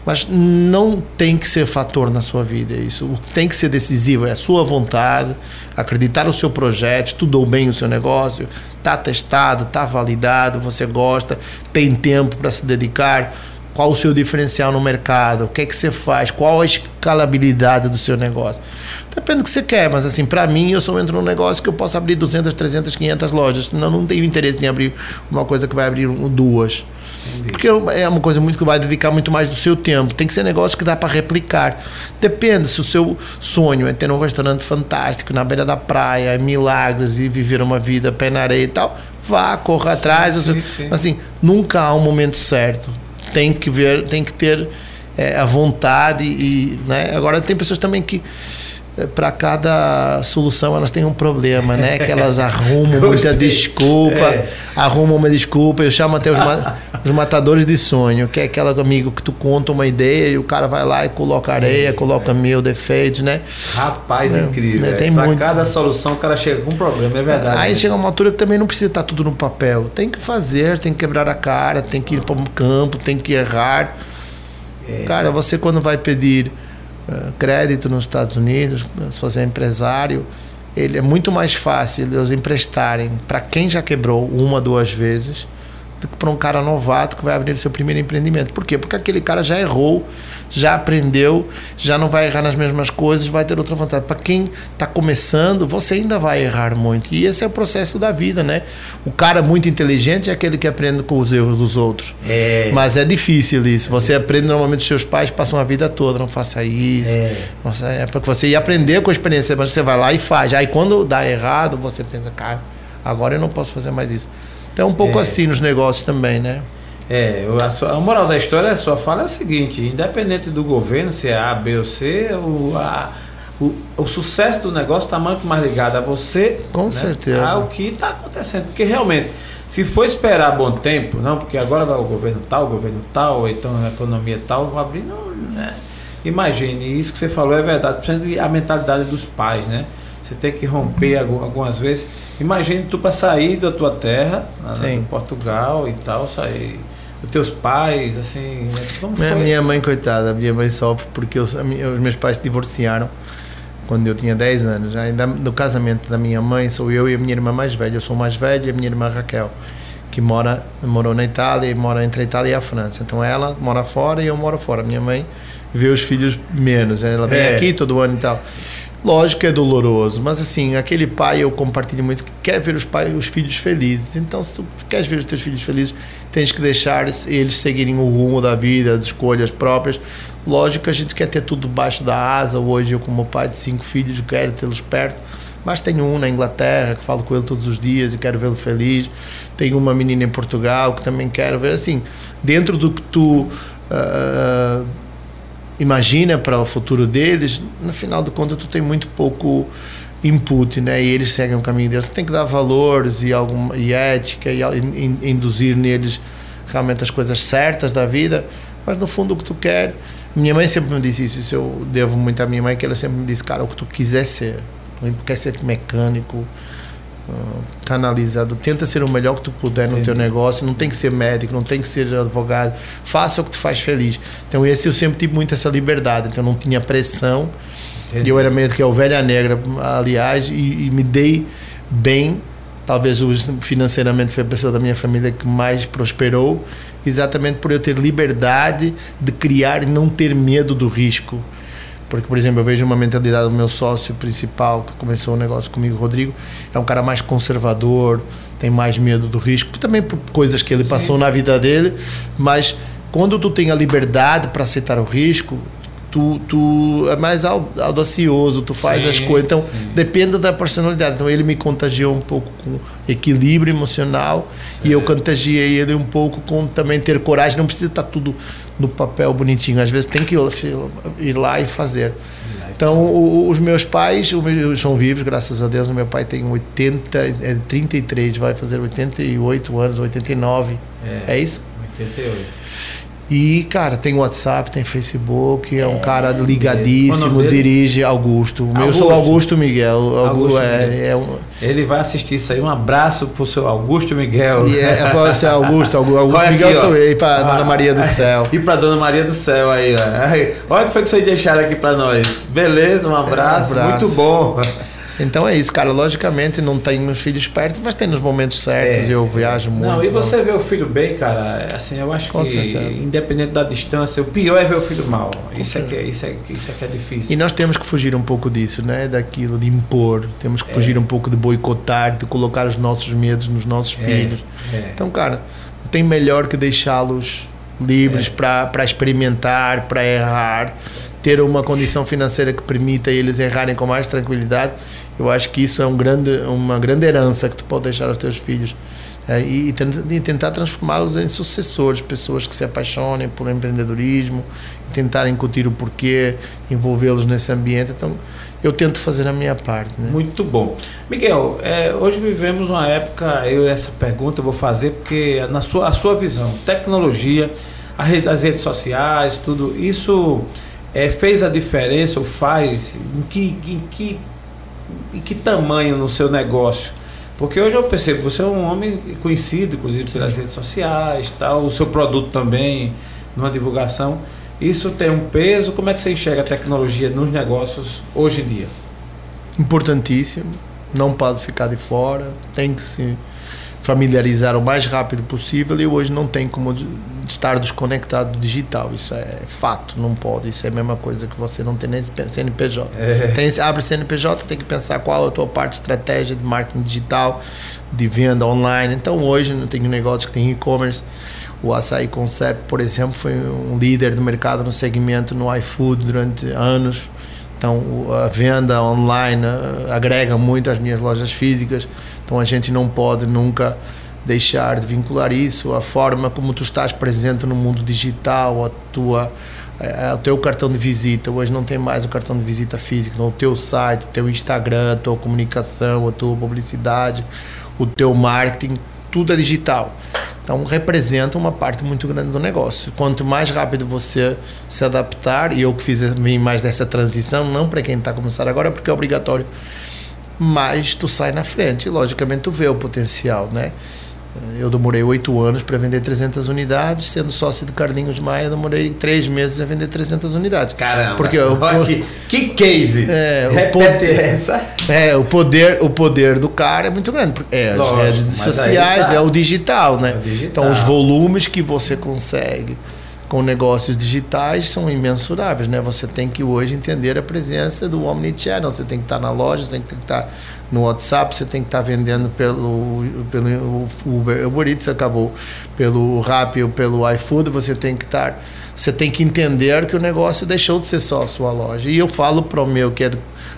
Mas não tem que ser fator na sua vida isso. O que tem que ser decisivo é a sua vontade, acreditar no seu projeto, estudou bem o seu negócio, está testado, está validado, você gosta, tem tempo para se dedicar. Qual o seu diferencial no mercado? O que é que você faz? Qual a escalabilidade do seu negócio? Depende do que você quer, mas assim, para mim, eu só entro num negócio que eu posso abrir 200, 300, 500 lojas. Senão, não tenho interesse em abrir uma coisa que vai abrir duas. Entendi. Porque é uma coisa muito que vai dedicar muito mais do seu tempo. Tem que ser negócio que dá para replicar. Depende se o seu sonho é ter um restaurante fantástico na beira da praia, milagres e viver uma vida pé na areia e tal. Vá, corra atrás. Sim, sim. Assim, nunca há um momento certo. Tem que ver, tem que ter é, a vontade e, né? Agora tem pessoas também que para cada solução elas têm um problema, né? Que elas arrumam *laughs* muita desculpa, é. arrumam uma desculpa. Eu chamo até os, ma *laughs* os, matadores de sonho, que é aquele amigo que tu conta uma ideia e o cara vai lá e coloca areia, é, coloca é. mil defeitos, né? Rapaz, é, incrível. Né? Tem para muito... cada solução o cara chega com um problema, é verdade. Aí né? chega uma altura que também não precisa estar tudo no papel. Tem que fazer, tem que quebrar a cara, tem que ir para o campo, tem que errar. É. Cara, você quando vai pedir eh, crédito nos Estados Unidos, se você é empresário, ele é muito mais fácil eles emprestarem para quem já quebrou uma, duas vezes para um cara novato que vai abrir o seu primeiro empreendimento. Por quê? Porque aquele cara já errou, já aprendeu, já não vai errar nas mesmas coisas, vai ter outra vontade. Para quem está começando, você ainda vai errar muito. E esse é o processo da vida, né? O cara muito inteligente é aquele que aprende com os erros dos outros. É. Mas é difícil isso. Você aprende normalmente, seus pais passam a vida toda, não faça isso. É, Nossa, é porque você ia aprender com a experiência, mas você vai lá e faz. Aí quando dá errado, você pensa, cara, agora eu não posso fazer mais isso. Então, um pouco é. assim nos negócios também, né? É, a, sua, a, moral da história, a sua fala é o seguinte: independente do governo, se é A, B ou C, o, a, o, o sucesso do negócio está muito mais ligado a você Com né, certeza. ao que está acontecendo. Porque realmente, se for esperar bom tempo, não, porque agora vai o governo tal, o governo tal, ou então a economia tal, vai abrir, não. Né? Imagine, isso que você falou é verdade, principalmente a mentalidade dos pais, né? Você tem que romper algumas vezes. Imagine tu para sair da tua terra, em Portugal e tal, sair. Os teus pais, assim. Né? Como minha, foi? minha mãe, coitada, a minha mãe sofre porque eu, os meus pais se divorciaram quando eu tinha 10 anos. Ainda no casamento da minha mãe, sou eu e a minha irmã mais velha. Eu sou mais velha e a minha irmã Raquel, que mora, morou na Itália e mora entre a Itália e a França. Então ela mora fora e eu moro fora. Minha mãe vê os filhos menos. Ela vem é. aqui todo ano e tal. Lógico que é doloroso, mas assim, aquele pai eu compartilho muito que quer ver os pais, os filhos felizes. Então, se tu queres ver os teus filhos felizes, tens que deixar eles seguirem o rumo da vida, as escolhas próprias. Lógico que a gente quer ter tudo debaixo da asa. Hoje, eu, como pai de cinco filhos, quero tê-los perto. Mas tenho um na Inglaterra que falo com ele todos os dias e quero vê-lo feliz. Tenho uma menina em Portugal que também quero ver. Assim, dentro do que tu. Uh, imagina para o futuro deles, no final de contas tu tem muito pouco input, né? E eles seguem o caminho deles. Tu tem que dar valores e alguma e ética e in, induzir neles realmente as coisas certas da vida, mas no fundo o que tu quer. Minha mãe sempre me disse isso, isso eu devo muito à minha mãe que ela sempre me disse, cara, o que tu quiser ser, tu quer ser mecânico, canalizado. Tenta ser o melhor que tu puder no Entendi. teu negócio. Não tem que ser médico, não tem que ser advogado. Faça o que te faz feliz. Então, esse eu sempre tive muito essa liberdade. Então, não tinha pressão. Entendi. Eu era meio que a ovelha negra, aliás, e, e me dei bem. Talvez financeiramente foi a pessoa da minha família que mais prosperou, exatamente por eu ter liberdade de criar e não ter medo do risco Porque, por exemplo, eu vejo uma mentalidade do meu sócio principal, que começou o negócio comigo, Rodrigo, é um cara mais conservador, tem mais medo do risco, também por coisas que ele Sim. passou na vida dele, mas quando tu tem a liberdade para aceitar o risco, tu, tu é mais audacioso, tu faz sim, as coisas. Então, sim. depende da personalidade. Então, ele me contagiou um pouco com equilíbrio emocional sim. e eu contagiei ele um pouco com também ter coragem. Não precisa estar tudo no papel bonitinho. Às vezes tem que ir lá e fazer. Então, os meus pais são vivos, graças a Deus. O meu pai tem 80, 33, vai fazer 88 anos, 89. É, é isso? 88. E, cara, tem WhatsApp, tem Facebook, é um cara ligadíssimo, dirige Augusto. Augusto. Eu sou Augusto Miguel. Augusto, é, Miguel. É um... Ele vai assistir isso aí. Um abraço pro seu Augusto Miguel. E é, é ser Augusto, Augusto, Augusto Miguel aqui, sou eu, e pra ah, Dona Maria do Céu. *laughs* E pra Dona Maria do Céu aí, ó. Olha o que foi que vocês deixaram aqui pra nós. Beleza, um abraço, é, um abraço. muito bom. Então é isso, cara. Logicamente não tenho meus filhos perto, mas tem nos momentos certos é, e eu viajo muito. Não, e você não. vê o filho bem, cara, assim, eu acho Com que certeza. independente da distância, o pior é ver o filho mal. Isso é, que, é, isso, é, isso é que é difícil. E nós temos que fugir um pouco disso, né? Daquilo de impor. Temos que é. fugir um pouco de boicotar, de colocar os nossos medos nos nossos é, filhos. É. Então, cara, não tem melhor que deixá-los livres para experimentar, para errar, ter uma condição financeira que permita eles errarem com mais tranquilidade eu acho que isso é um grande, uma grande herança que tu pode deixar aos teus filhos. É, e, e, tentar transformá-los em sucessores, pessoas que se apaixonem por empreendedorismo, e tentar incutir o porquê, envolvê-los nesse ambiente. Então, eu tento fazer a minha parte. Né? Muito bom. Miguel, é, hoje vivemos uma época, eu essa pergunta eu vou fazer porque na sua, a sua visão, tecnologia, as redes sociais, tudo, isso é, fez a diferença ou faz? Em que, em que e que tamanho no seu negócio? Porque hoje eu percebo, você é um homem conhecido, inclusive pelas redes sociais, tal, o seu produto também, numa divulgação. Isso tem um peso? Como é que você enxerga a tecnologia nos negócios hoje em dia? Importantíssimo, não pode ficar de fora, tem que se familiarizar o mais rápido possível e hoje não tem como estar desconectado do digital. Isso é fato, não pode. Isso é a mesma coisa que você não tem nem CNPJ. É. Tem, abre CNPJ, tem que pensar qual é a tua parte de estratégia de marketing digital, de venda online. Então hoje não tem negócio que tem e-commerce. O Açaí Concept, por exemplo, foi um líder do mercado no segmento no iFood durante anos. Então a venda online eh, agrega muito às minhas lojas físicas. Então a gente não pode nunca deixar de vincular isso à forma como tu estás presente no mundo digital, a tua é, o teu cartão de visita, hoje não tem mais o cartão de visita físico, então o teu site, o teu Instagram, a tua comunicação, a tua publicidade, o teu marketing, tudo é digital. Então representa uma parte muito grande do negócio. Quanto mais rápido você se adaptar, e eu que fiz mais dessa transição, não para quem está começando agora, porque é obrigatório, mas tu sai na frente. E logicamente tu vê o potencial, né? Eu demorei oito anos para vender 300 unidades, sendo sócio do Carlinhos Maia, demorei três meses a vender 300 unidades. Caramba! Porque eu, que, que case! É, Repete o essa. É, o poder, o poder do cara é muito grande. É, Lógico, as redes sociais, tá. é o digital, né? É o digital. Então, os volumes que você consegue com negócios digitais são imensuráveis, né? Você tem que hoje entender a presença do omnichannel, você tem que estar na loja, você tem que estar no WhatsApp, você tem que estar vendendo pelo, pelo Uber, Uber Eats acabou, pelo Rappi ou pelo iFood, você tem que estar, você tem que entender que o negócio deixou de ser só a sua loja. E eu falo para o meu que é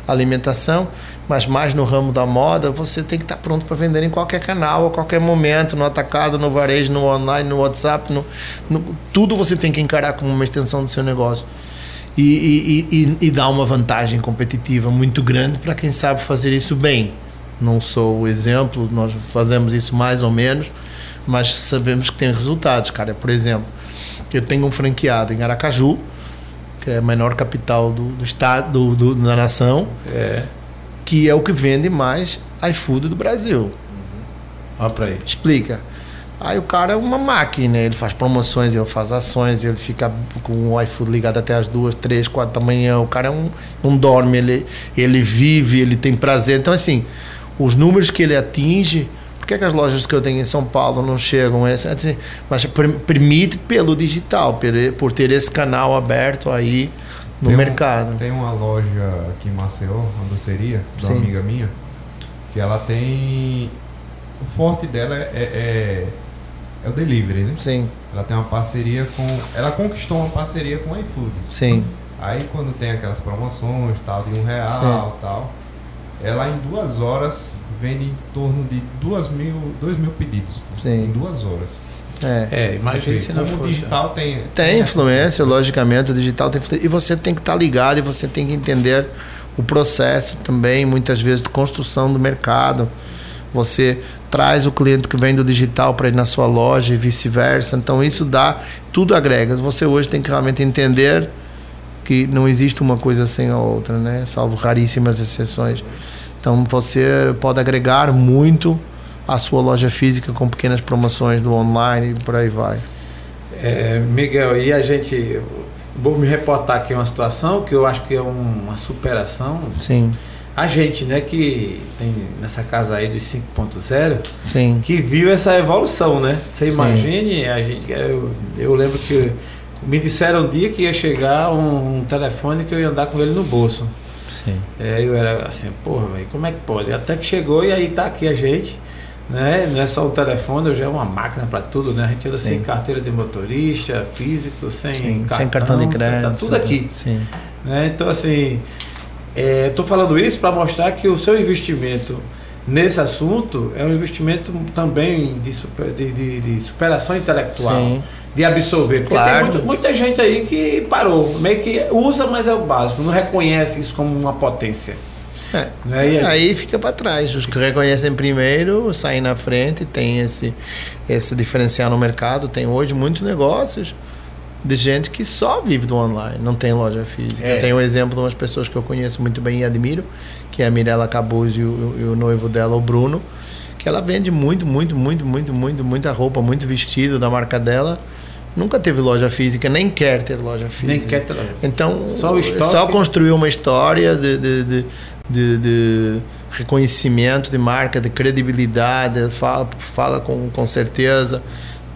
alimentação, mas mais no ramo da moda, você tem que estar pronto para vender em qualquer canal, a qualquer momento, no atacado, no varejo, no online, no WhatsApp, no, no tudo você tem que encarar como uma extensão do seu negócio e, e, e, e dá uma vantagem competitiva muito grande para quem sabe fazer isso bem. Não sou o exemplo, nós fazemos isso mais ou menos, mas sabemos que tem resultados, cara. Por exemplo, eu tenho um franqueado em Aracaju, que é a menor capital do, do estado, do, do, da nação, é. Que é o que vende mais iFood do Brasil. Olha para aí. Explica. Aí o cara é uma máquina, ele faz promoções, ele faz ações, ele fica com o iFood ligado até as duas, três, quatro da manhã. O cara é um, não dorme, ele, ele vive, ele tem prazer. Então, assim, os números que ele atinge, por que, é que as lojas que eu tenho em São Paulo não chegam? Esse, assim, mas permite pelo digital, por ter esse canal aberto aí no Tem um- mercado. Tem uma loja aqui em Maceió, uma doceria, de uma amiga minha, que ela tem. O forte dela é, é, é o delivery, né? Sim, Ela tem uma parceria com. Ela conquistou uma parceria com o iFood. sim, Aí quando tem aquelas promoções, tal, de um real, Sim. tal, ela em duas horas vende em torno de duas mil, dois mil pedidos. Sim. Em duas horas. É. É, imagina se não fosse. o digital tem. Tem influência, logicamente, o digital tem influência. E você tem que estar ligado e você tem que entender o processo também, muitas vezes, de construção do mercado. Você traz o cliente que vem do digital para ir na sua loja e vice-versa. Então, isso dá, tudo agrega. Você hoje tem que realmente entender que não existe uma coisa sem a outra, né? Salvo raríssimas exceções. Então, você pode agregar muito à sua loja física com pequenas promoções do online e por aí vai. É, Miguel, e a gente. Vou me reportar aqui uma situação que eu acho que é um- uma superação. Sim, A gente, né, que tem nessa casa aí dos 5.0, sim. que viu essa evolução, né? Você Sim. imagine, a gente, eu, eu lembro que me disseram um dia que ia chegar um, um telefone que eu ia andar com ele no bolso. Sim. É, eu era assim, porra, velho, como é que pode? Até que chegou e aí tá aqui a gente, né? Não é só o telefone, hoje é uma máquina para tudo, né? A gente anda sem carteira de motorista, físico, sem, Sim, cartão, sem cartão de crédito. Tá tudo aqui. Sim. Né? Então, assim, estou falando isso para mostrar que o seu investimento nesse assunto é um investimento também de, super- de, de- de superação intelectual, Sim. de absorver. Porque Claro. tem muito- muita gente aí que parou, meio que usa, mas é o básico, não reconhece isso como uma potência. É. Né? E aí- Aí fica para trás. Os que reconhecem primeiro saem na frente, tem esse, esse diferencial no mercado. Tem hoje muitos negócios de gente que só vive do online, não tem loja física. É. Eu tenho o exemplo de umas pessoas que eu conheço muito bem e admiro, que é a Mirella Cabuz e o, e o noivo dela, o Bruno, que ela vende muito, muito, muito, muito, muito, muita roupa, muito vestido da marca dela. Nunca teve loja física, nem quer ter loja física. Nem quer tra- Então, Só o estoque. só construiu uma história de, de, de, de- de reconhecimento de marca, de credibilidade, fala, fala com, com certeza,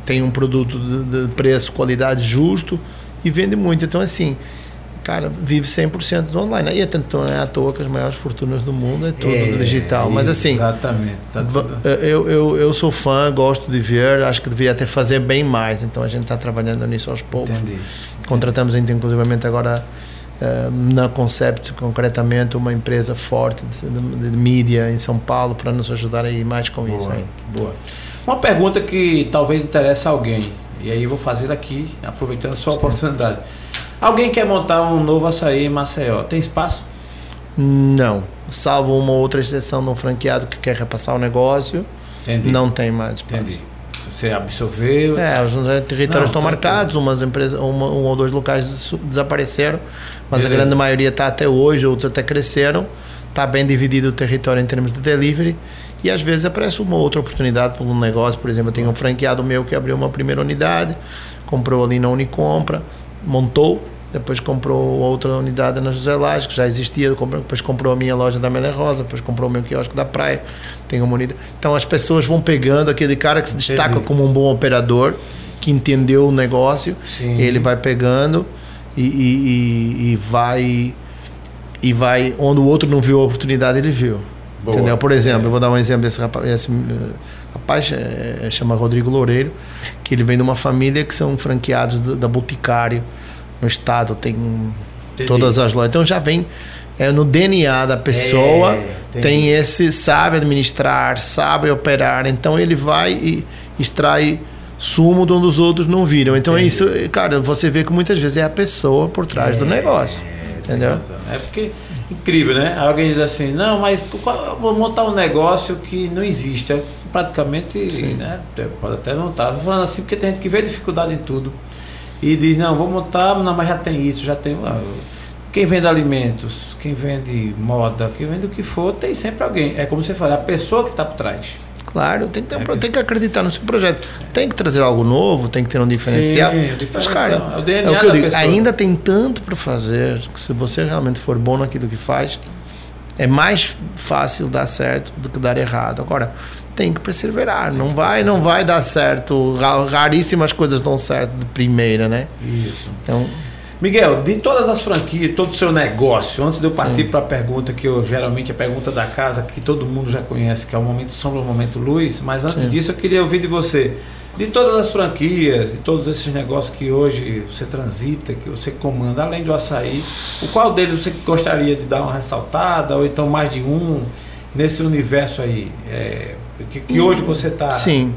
tem um produto de, de preço, qualidade justo e vende muito. Então, assim, cara, vive 100% do online. E é tanto não é à toa que as maiores fortunas do mundo é tudo É, digital. Mas, assim, Exatamente. Tá tudo- Eu, eu, eu sou fã, gosto de ver, acho que deveria até fazer bem mais, então a gente está trabalhando nisso aos poucos. Entendi. Contratamos ainda, inclusivamente agora eh, na Concept, concretamente, uma empresa forte de, de, de mídia em São Paulo para nos ajudar a ir mais com isso Boa, ainda. boa. Uma pergunta que talvez interesse a alguém, e aí eu vou fazer aqui, aproveitando a sua oportunidade. Alguém quer montar um novo açaí em Maceió, tem espaço? Não, salvo uma outra exceção de um franqueado que quer repassar o negócio, Entendi. não tem mais espaço. Entendi. Você absorveu. É, os territórios Não, estão tá marcados, umas empresas, uma, um ou dois locais desapareceram, mas Beleza. a grande maioria está até hoje, outros até cresceram. Está bem dividido o território em termos de delivery e às vezes aparece uma outra oportunidade para um negócio. Por exemplo, eu tenho um franqueado meu que abriu uma primeira unidade, comprou ali na Unicompra, montou, depois comprou outra unidade na José Lage, que já existia, depois comprou a minha loja da Amélia Rosa, depois comprou o meu quiosque da praia, tem uma unidade. Então as pessoas vão pegando aquele cara que se destaca Entendi. como um bom operador, que entendeu o negócio, Sim. ele vai pegando e, e- e- vai e vai onde o outro não viu a oportunidade ele viu. Boa. entendeu? Por exemplo eu vou dar um exemplo desse rapaz esse eh, rapaz é, chama Rodrigo Loureiro que ele vem de uma família que são franqueados da, da Boticário no estado tem Entendi. todas as lojas. Então já vem é, no DNA da pessoa É, tem esse sabe administrar sabe operar. Então ele vai e extrai sumo de onde os outros não viram então é Entendi. isso cara você vê que muitas vezes é a pessoa por trás do negócio tem entendeu. É porque incrível, né? Alguém diz assim, não, mas vou montar um negócio que não existe. É praticamente, Sim. né? Pode até não estar. Tô falando assim porque tem gente que vê dificuldade em tudo. E diz, não, vou montar, não, mas já tem isso, já tem. ah, Quem vende alimentos, quem vende moda, quem vende o que for, tem sempre alguém. É como você fala, é a pessoa que está por trás. Claro, tem que, ter, um É tem que acreditar no seu projeto. Tem que trazer algo novo, tem que ter um diferencial. Sim, Mas, cara, É o é o que eu digo. pessoa. Ainda tem tanto para fazer que se você realmente for bom naquilo que faz, é mais fácil dar certo do que dar errado. Agora, tem que perseverar. Não vai, não vai dar certo. Ra- Raríssimas coisas dão certo de primeira, né? Isso. Então, Miguel, de todas as franquias, todo o seu negócio, antes de eu partir para a pergunta que eu geralmente é a pergunta da casa, que todo mundo já conhece, que é o momento sombra, o momento luz, mas antes Sim. disso eu queria ouvir de você. De todas as franquias, de todos esses negócios que hoje você transita, que você comanda, além do açaí, o qual deles você gostaria de dar uma ressaltada, ou então mais de um, nesse universo aí, é, que, que hoje você está. Sim.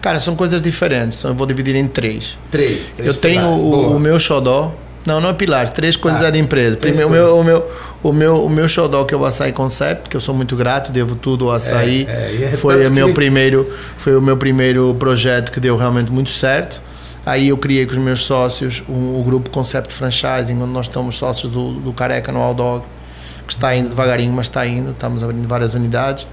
Cara, são coisas diferentes, eu vou dividir em três. Três. três eu tenho o, o, meu xodó, não, não é pilar. Três coisas ah, é da empresa. Primeiro, o meu, o, meu, o, meu, o meu xodó, que é o Açaí Concept, que eu sou muito grato, devo tudo ao açaí. É, é, é foi, o meu que... primeiro, foi o meu primeiro projeto que deu realmente muito certo. Aí eu criei com os meus sócios o, o grupo Concept Franchising, onde nós estamos sócios do, do Careca no Aldog, que está indo devagarinho, mas está indo. Estamos abrindo várias unidades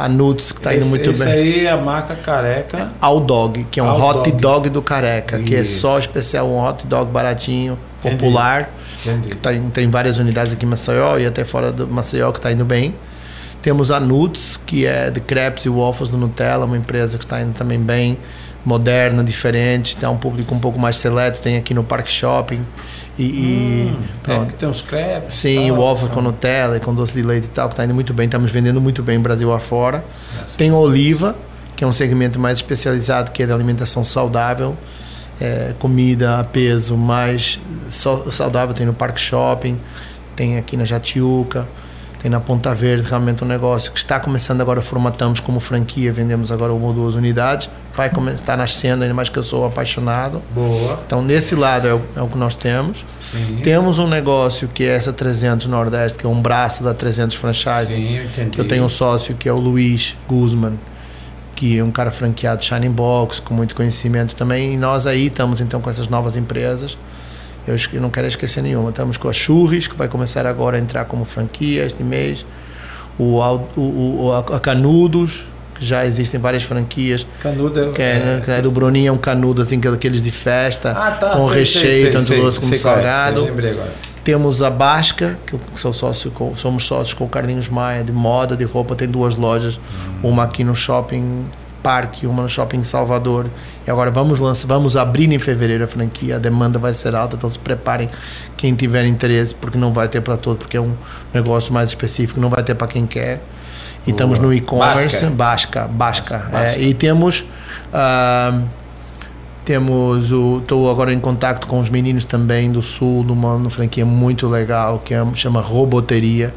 a Nuts, que está indo muito esse bem. Esse aí é a marca Careca. All Dog, que é um All hot dog. dog do Careca, Isso. que é só especial, um hot dog baratinho, popular. Entendi. Tá, tem várias unidades aqui em Maceió e até fora do Maceió que está indo bem. Temos a Nuts, que é de crepes e waffles do Nutella, uma empresa que está indo também bem, moderna, diferente, tem um público um pouco mais seleto, tem aqui no Parque Shopping. E, hum, e pronto. É, tem uns crepes. Sim, o waffle com Nutella e com doce de leite e tal, que está indo muito bem, estamos vendendo muito bem Brasil afora. É assim. Tem Oliva, que é um segmento mais especializado, que é de alimentação saudável. É, comida a peso mais saudável tem no Parque Shopping, tem aqui na Jatiuca tem na Ponta Verde realmente um negócio que está começando agora, formatamos como franquia, vendemos agora uma ou duas unidades, vai começar, está nascendo, ainda mais que eu sou apaixonado. Boa. Então, nesse lado é o, é o que nós temos. Sim. Temos um negócio que é essa 300 Nordeste, que é um braço da 300 Franchising. Sim, eu eu tenho um sócio que é o Luiz Guzman, que é um cara franqueado Shining Box, com muito conhecimento também. E nós aí estamos então com essas novas empresas eu não quero esquecer nenhuma. Estamos com a Churris, que vai começar agora a entrar como franquia este mês. O, o, o a Canudos, que já existem várias franquias. Canudo que é, é, que é do Bruninho, é um canudo assim, aqueles de festa, ah, tá, com sei, recheio, sei, tanto sei, doce como salgado. lembrei agora. Temos a Basca, que sou sócio com, somos sócios com o Carlinhos Maia, de moda, de roupa, tem duas lojas, hum. uma aqui no shopping parque, uma no Shopping Salvador. E agora vamos lançar, vamos abrir em fevereiro a franquia. A demanda vai ser alta, então se preparem quem tiver interesse, porque não vai ter para todo, porque é um negócio mais específico, não vai ter para quem quer. E estamos no e-commerce, Basca, Basca. Basca. É, e temos uh, temos o estou agora em contato com os meninos também do sul, de uma, uma franquia muito legal que é, chama Roboteria.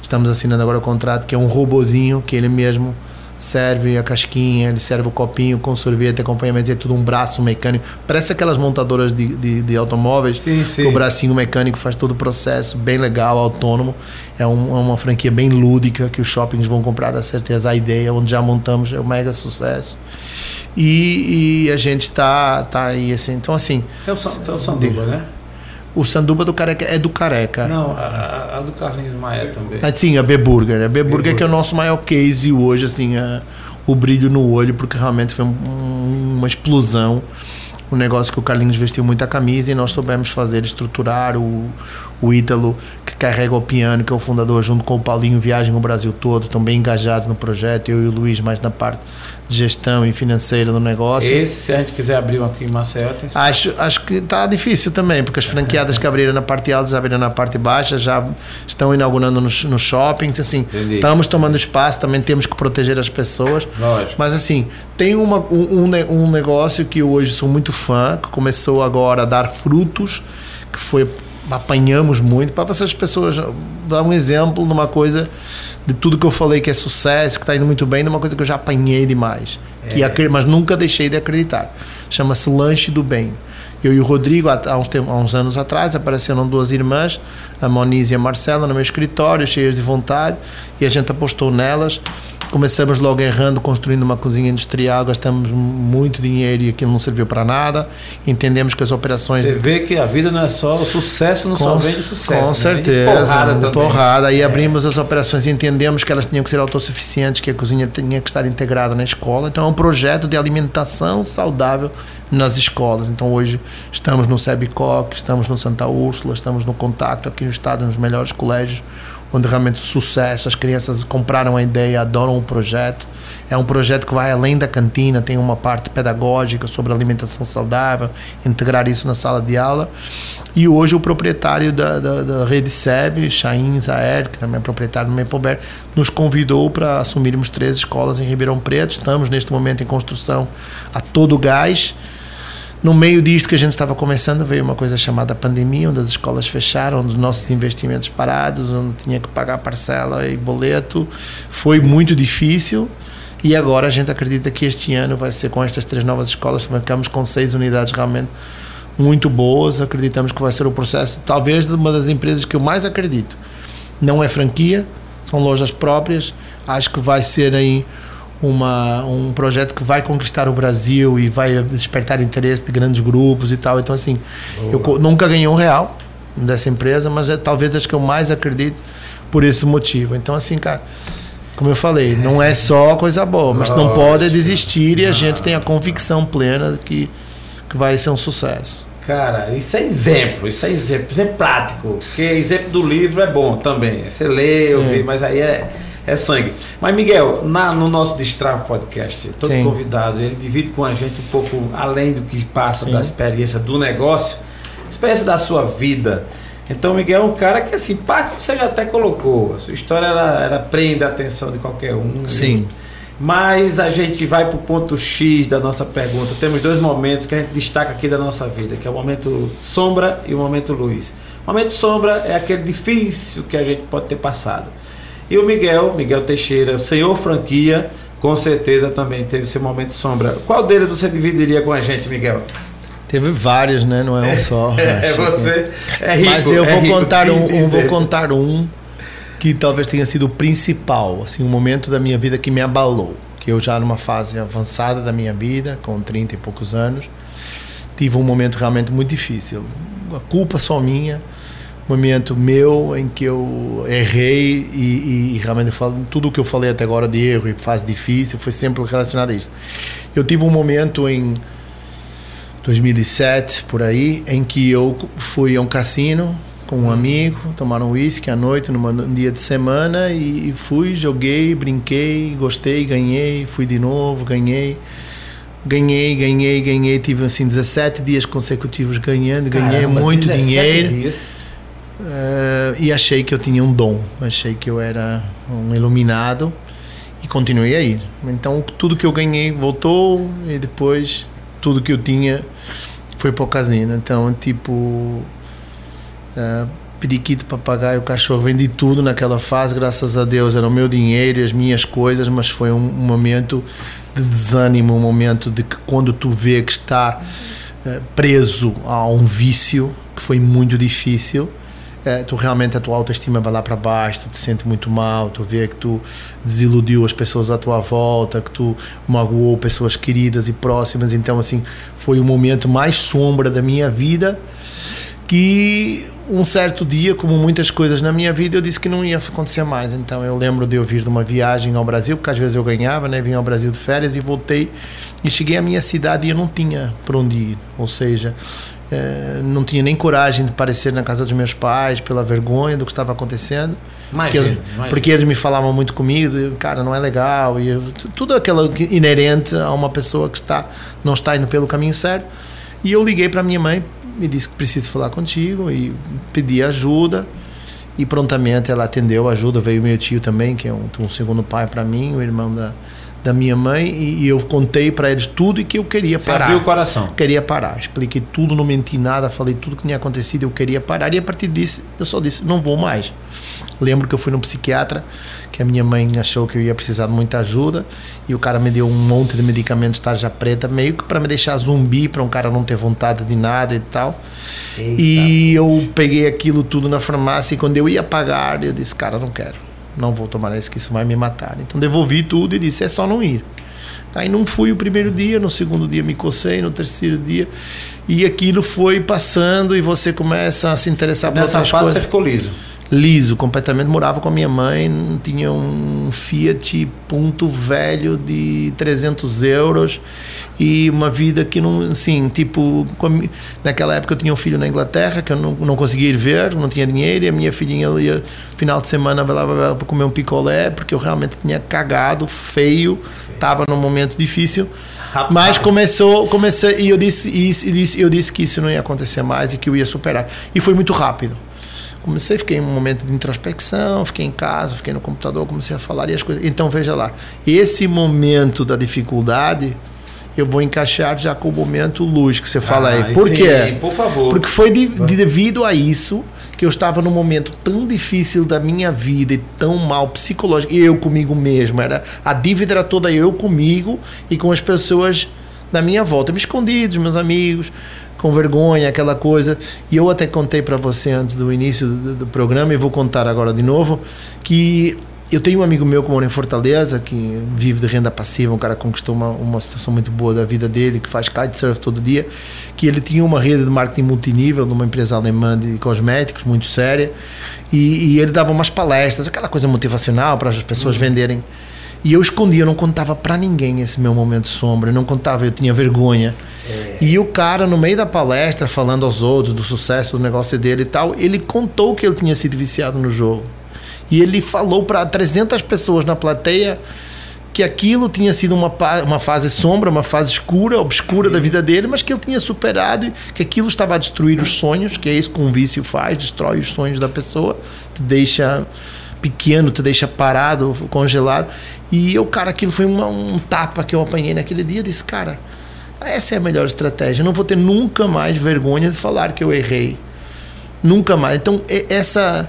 Estamos assinando agora o contrato que é um robozinho que ele mesmo serve a casquinha, ele serve o copinho com sorvete, acompanhamento, é tudo um braço mecânico. Parece aquelas montadoras de, de, de automóveis, sim, sim. o bracinho mecânico faz todo o processo, bem legal, autônomo. É, um, é, uma franquia bem lúdica que os shoppings vão comprar, a certeza, a ideia, onde já montamos, é um mega sucesso. E, e a gente está tá aí, assim, então assim... É o, é o Sanduba, né? O sanduba do careca é do careca. Não, a, a do Carlinhos Maia também. Ah, sim, a B-Burger. A B-Burger que é o nosso maior case hoje, assim, a, o brilho no olho, porque realmente foi um, uma explosão. Um negócio que o Carlinhos vestiu muita camisa e nós soubemos fazer, estruturar o, o Ítalo, carrega o piano, que é o fundador, junto com o Paulinho, viagem o Brasil todo, estão bem engajados no projeto, eu e o Luiz mais na parte de gestão e financeira do negócio. Esse, se a gente quiser abrir um aqui em Maceió, tem acho, acho que está difícil também, porque as franqueadas que abriram na parte alta já abriram na parte baixa, já estão inaugurando nos, nos shoppings, assim, Entendi. estamos tomando espaço, também temos que proteger as pessoas. Lógico. Mas assim, tem uma, um, um negócio que eu hoje sou muito fã, que começou agora a dar frutos, que foi apanhamos muito para essas pessoas dar um exemplo numa coisa de tudo que eu falei que é sucesso, que está indo muito bem, numa coisa que eu já apanhei demais, é. que mas nunca deixei de acreditar. Chama-se Lanche do Bem. Eu e o Rodrigo, há uns, há uns anos atrás, apareceram duas irmãs, a Moniz e a Marcela, no meu escritório, cheias de vontade, e a gente apostou nelas Começamos logo errando, construindo uma cozinha industrial, gastamos muito dinheiro e aquilo não serviu para nada. Entendemos que as operações. Você vê que a vida não é só o sucesso, não com, só vem de sucesso. Com né? certeza, porrada. Porrada. Aí é. abrimos as operações e entendemos que elas tinham que ser autossuficientes, que a cozinha tinha que estar integrada na escola. Então é um projeto de alimentação saudável nas escolas. Então hoje estamos no Sebicoc, estamos no Santa Úrsula, estamos no Contato aqui no estado, nos melhores colégios onde realmente sucesso, as crianças compraram a ideia, adoram o projeto. É um projeto que vai além da cantina, tem uma parte pedagógica sobre alimentação saudável, integrar isso na sala de aula. E hoje o proprietário da, da, da rede SEB, Chain Zaer, que também é proprietário do Maple nos convidou para assumirmos três escolas em Ribeirão Preto. Estamos neste momento em construção a todo gás. No meio disto que a gente estava começando, veio uma coisa chamada pandemia, onde as escolas fecharam, onde os nossos investimentos parados, onde tinha que pagar parcela e boleto. Foi muito difícil. E agora a gente acredita que este ano vai ser com estas três novas escolas, ficamos com seis unidades realmente muito boas. Acreditamos que vai ser o processo, talvez, de uma das empresas que eu mais acredito. Não é franquia, são lojas próprias. Acho que vai ser aí uma, um projeto que vai conquistar o Brasil e vai despertar interesse de grandes grupos e tal. Então, assim, Boa. eu nunca ganhei um real dessa empresa, mas é talvez as que eu mais acredito por esse motivo. Então, assim, cara, como eu falei, não é só coisa boa, mas não pode desistir e a gente tem a convicção plena de que, que vai ser um sucesso. Cara, isso é exemplo, isso é exemplo, exemplo prático, porque exemplo do livro é bom também. Você lê, ouvir, mas aí é é sangue. Mas, Miguel, na, no nosso Destrava Podcast, todo Sim. convidado, ele divide com a gente um pouco além do que passa Sim. da experiência do negócio, experiência da sua vida. Então, Miguel é um cara que, assim, parte você já até colocou. A sua história, ela, ela prende a atenção de qualquer um. Sim. Mas a gente vai para o ponto X da nossa pergunta. Temos dois momentos que a gente destaca aqui da nossa vida, que é o momento sombra e o momento luz. O momento sombra é aquele difícil que a gente pode ter passado. E o Miguel, Miguel Teixeira, senhor franquia, com certeza também teve seu momento sombra. Qual deles você dividiria com a gente, Miguel? Teve vários, né? Não é um só. *laughs* é, você é rico. Mas eu é vou rico, contar um, um, vou contar um que talvez tenha sido o principal, assim, um momento da minha vida que me abalou, que eu já numa fase avançada da minha vida, com 30 e poucos anos, tive um momento realmente muito difícil. A culpa só minha momento meu em que eu errei e, e realmente eu falo, tudo o que eu falei até agora de erro e fase difícil foi sempre relacionado a isso. Eu tive um momento em 2007 por aí em que eu fui a um cassino com um amigo, tomar um uísque à noite num dia de semana e fui, joguei, brinquei, gostei, ganhei, fui de novo, ganhei ganhei, ganhei, ganhei, tive assim 17 dias consecutivos ganhando, ganhei Caramba, muito dinheiro. Dias. Uh, e achei que eu tinha um dom, achei que eu era um iluminado e continuei a ir. Então tudo que eu ganhei voltou e depois tudo que eu tinha foi para o casino. Então, tipo, uh, periquito, papagaio, cachorro, vendi tudo naquela fase, graças a Deus, era o meu dinheiro e as minhas coisas, mas foi um, um momento de desânimo, um momento de que quando tu vê que está uh, preso a um vício, que foi muito difícil, é, tu realmente a tua autoestima vai lá para baixo, tu te sente muito mal, tu vê que tu desiludiu as pessoas à tua volta, que tu magoou pessoas queridas e próximas, então assim, foi o momento mais sombra da minha vida que um certo dia, como muitas coisas na minha vida, eu disse que não ia acontecer mais. Então eu lembro de eu vir de uma viagem ao Brasil, porque às vezes eu ganhava, né? Vim ao Brasil de férias e voltei e cheguei à minha cidade e eu não tinha para onde ir. Ou seja, é, não tinha nem coragem de aparecer na casa dos meus pais pela vergonha do que estava acontecendo. Imagina, porque, imagina. porque eles me falavam muito comigo, cara, não é legal. E eu, tudo aquilo inerente a uma pessoa que está, não está indo pelo caminho certo. E eu liguei para a minha mãe, me disse que preciso falar contigo e pedi ajuda. E prontamente ela atendeu ajuda. Veio meu tio também, que é um, um segundo pai para mim, o irmão da, da minha mãe e, e eu contei para eles tudo e que eu queria Você parar. Abriu o coração. Queria parar. Expliquei tudo, não menti nada, falei tudo que tinha acontecido, eu queria parar. E a partir disso, eu só disse: não vou mais. Lembro que eu fui no psiquiatra, que a minha mãe achou que eu ia precisar de muita ajuda e o cara me deu um monte de medicamentos tarja preta, meio que para me deixar zumbi, para um cara não ter vontade de nada e tal. Eita. E eu peguei aquilo tudo na farmácia e quando eu ia pagar, eu disse: cara, não quero não vou tomar isso que isso vai me matar. Então devolvi tudo e disse, é só não ir. Aí não fui o primeiro dia, no segundo dia me cocei, no terceiro dia. E aquilo foi passando e você começa a se interessar por Nessa outras fase coisas. você ficou liso? Liso, completamente. Morava com a minha mãe, tinha um Fiat Punto velho de 300 euros e uma vida que não, assim, tipo, naquela época eu tinha um filho na Inglaterra que eu não, não conseguia ir ver, não tinha dinheiro e a minha filhinha ia final de semana vai lá para comer um picolé porque eu realmente tinha cagado feio, estava num momento difícil. Rapaz. Mas começou, comecei e eu disse, e disse, eu disse que isso não ia acontecer mais e que eu ia superar. E foi muito rápido comecei, fiquei em um momento de introspecção, fiquei em casa, fiquei no computador, comecei a falar e as coisas. Então veja lá, esse momento da dificuldade eu vou encaixar já com o momento luz que você fala ah, aí. Por sim, quê? Por favor. Porque foi de, de, devido a isso que eu estava num momento tão difícil da minha vida e tão mal psicológico, eu comigo mesmo, era a dívida era toda eu comigo e com as pessoas da minha volta, me escondi dos meus amigos, com vergonha, aquela coisa. E eu até contei para você antes do início do, do, programa, e vou contar agora de novo, que eu tenho um amigo meu que mora em Fortaleza, que vive de renda passiva, um cara que conquistou uma, uma situação muito boa da vida dele, que faz kitesurf todo dia, que ele tinha uma rede de marketing multinível numa empresa alemã de cosméticos muito séria, e, e ele dava umas palestras, aquela coisa motivacional para as pessoas uhum. venderem e eu escondia, eu não contava para ninguém esse meu momento sombra, eu não contava, eu tinha vergonha. É. E o cara, no meio da palestra, falando aos outros do sucesso do negócio dele e tal, ele contou que ele tinha sido viciado no jogo. E ele falou para 300 pessoas na plateia que aquilo tinha sido uma, uma fase sombra, uma fase escura, obscura Sim. da vida dele, mas que ele tinha superado e que aquilo estava a destruir os sonhos, que é isso que um vício faz, destrói os sonhos da pessoa, te deixa pequeno, te deixa parado, congelado. E eu, cara, aquilo foi uma, um tapa que eu apanhei naquele dia. Eu disse, cara, essa é a melhor estratégia. Eu não vou ter nunca mais vergonha de falar que eu errei. Nunca mais. Então, essa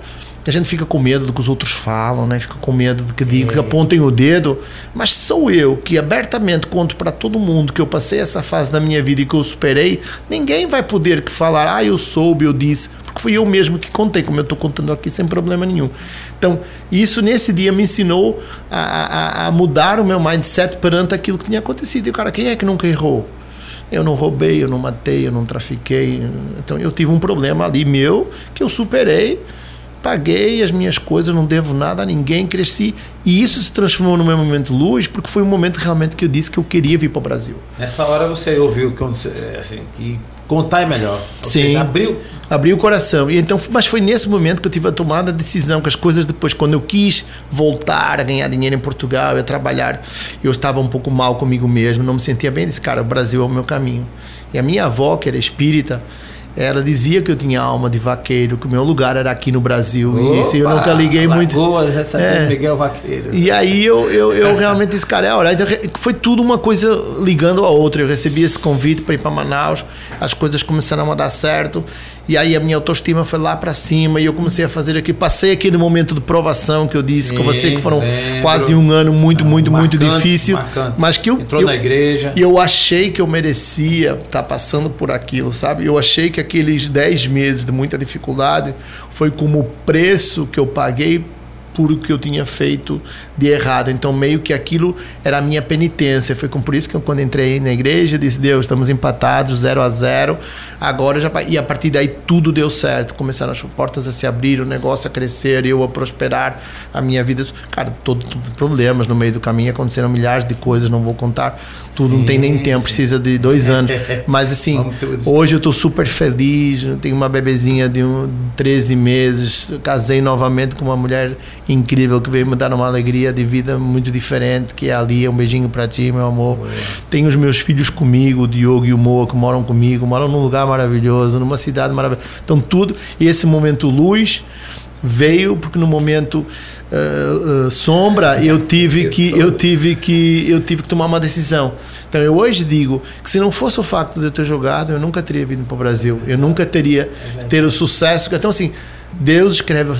a gente fica com medo do que os outros falam, né? Fica com medo de que, digam, que apontem o dedo. Mas sou eu que abertamente conto para todo mundo que eu passei essa fase da minha vida e que eu superei. Ninguém vai poder que falar, ah, eu soube, eu disse, porque fui eu mesmo que contei, como eu estou contando aqui sem problema nenhum. Então, isso nesse dia me ensinou a, a, a mudar o meu mindset perante aquilo que tinha acontecido. E o cara, quem é que nunca errou? Eu não roubei, eu não matei, eu não trafiquei. Então eu tive um problema ali meu que eu superei paguei as minhas coisas, não devo nada a ninguém, cresci. E isso se transformou no meu momento luz, porque foi um momento realmente que eu disse que eu queria vir para o Brasil. Nessa hora você ouviu que, assim, que contar é melhor. Ou Sim. Seja, abriu. Abriu o coração. E então, mas foi nesse momento que eu tive a tomada a decisão que as coisas depois, quando eu quis voltar a ganhar dinheiro em Portugal, a trabalhar, eu estava um pouco mal comigo mesmo, não me sentia bem. Disse, cara, o Brasil é o meu caminho. E a minha avó, que era espírita, ela dizia que eu tinha alma de vaqueiro, que o meu lugar era aqui no Brasil. Opa, e isso eu nunca liguei muito. é. Miguel Vaqueiro. E aí eu, eu, eu *laughs* realmente disse, cara, é hora. Então, foi tudo uma coisa ligando a outra. Eu recebi esse convite para ir para Manaus, as coisas começaram a dar certo. E aí a minha autoestima foi lá para cima e eu comecei a fazer aqui. Passei aquele momento de provação que eu disse Sim, com você, que foram lembro. quase um ano muito, muito, marcante, muito difícil. Marcante. Mas que eu. Entrou eu, na igreja. E eu achei que eu merecia estar tá passando por aquilo, sabe? Eu achei que aqueles 10 meses de muita dificuldade foi como o preço que eu paguei por o que eu tinha feito de errado. Então, meio que aquilo era a minha penitência. Foi por isso que eu, quando entrei na igreja, disse: Deus, estamos empatados, zero a zero. Agora já. E a partir daí tudo deu certo. Começaram as portas a se abrir, o negócio a crescer, eu a prosperar, a minha vida. Cara, todos problemas no meio do caminho. Aconteceram milhares de coisas, não vou contar tudo, sim, não tem nem tempo, precisa de dois anos. *laughs* Mas assim, hoje eu estou super feliz. Tenho uma bebezinha de um, 13 meses, casei novamente com uma mulher incrível que veio me dar uma alegria de vida muito diferente, que é ali, um beijinho para ti, meu amor. Ué. Tenho os meus filhos comigo, o Diogo e o Moa, que moram comigo, moram num lugar maravilhoso, numa cidade maravilhosa. Então tudo, e esse momento luz veio porque no momento uh, uh, sombra eu tive que eu tive que eu tive que tomar uma decisão. Então eu hoje digo que se não fosse o fato de eu ter jogado, eu nunca teria vindo para o Brasil. Eu nunca teria ter o sucesso. Então assim, Deus escreve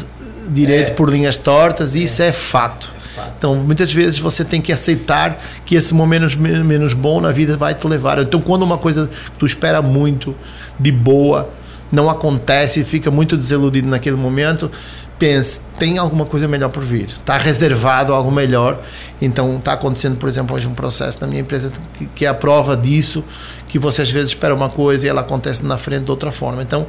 direito é. por linhas tortas, e isso é fato. Então, muitas vezes você tem que aceitar que esse momento menos, bom na vida vai te levar. Então, quando uma coisa que tu espera muito de boa não acontece fica muito desiludido naquele momento, pense, tem alguma coisa melhor por vir. Está reservado algo melhor. Então, está acontecendo, por exemplo, hoje um processo na minha empresa que, que é a prova disso, que você às vezes espera uma coisa e ela acontece na frente de outra forma. Então,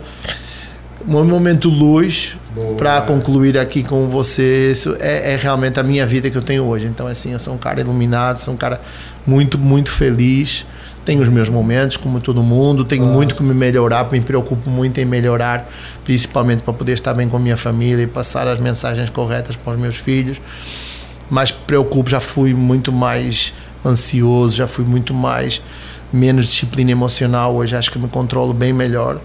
um momento luz para concluir aqui com você, isso é, é, realmente a minha vida que eu tenho hoje. Então, assim, eu sou um cara iluminado, sou um cara muito, muito feliz. Tenho os meus momentos, como todo mundo, tenho muito que me melhorar, me preocupo muito em melhorar, principalmente para poder estar bem com a minha família e passar as mensagens corretas para os meus filhos. Mas preocupo, já fui muito mais ansioso, já fui muito mais menos disciplina emocional, hoje acho que me controlo bem melhor.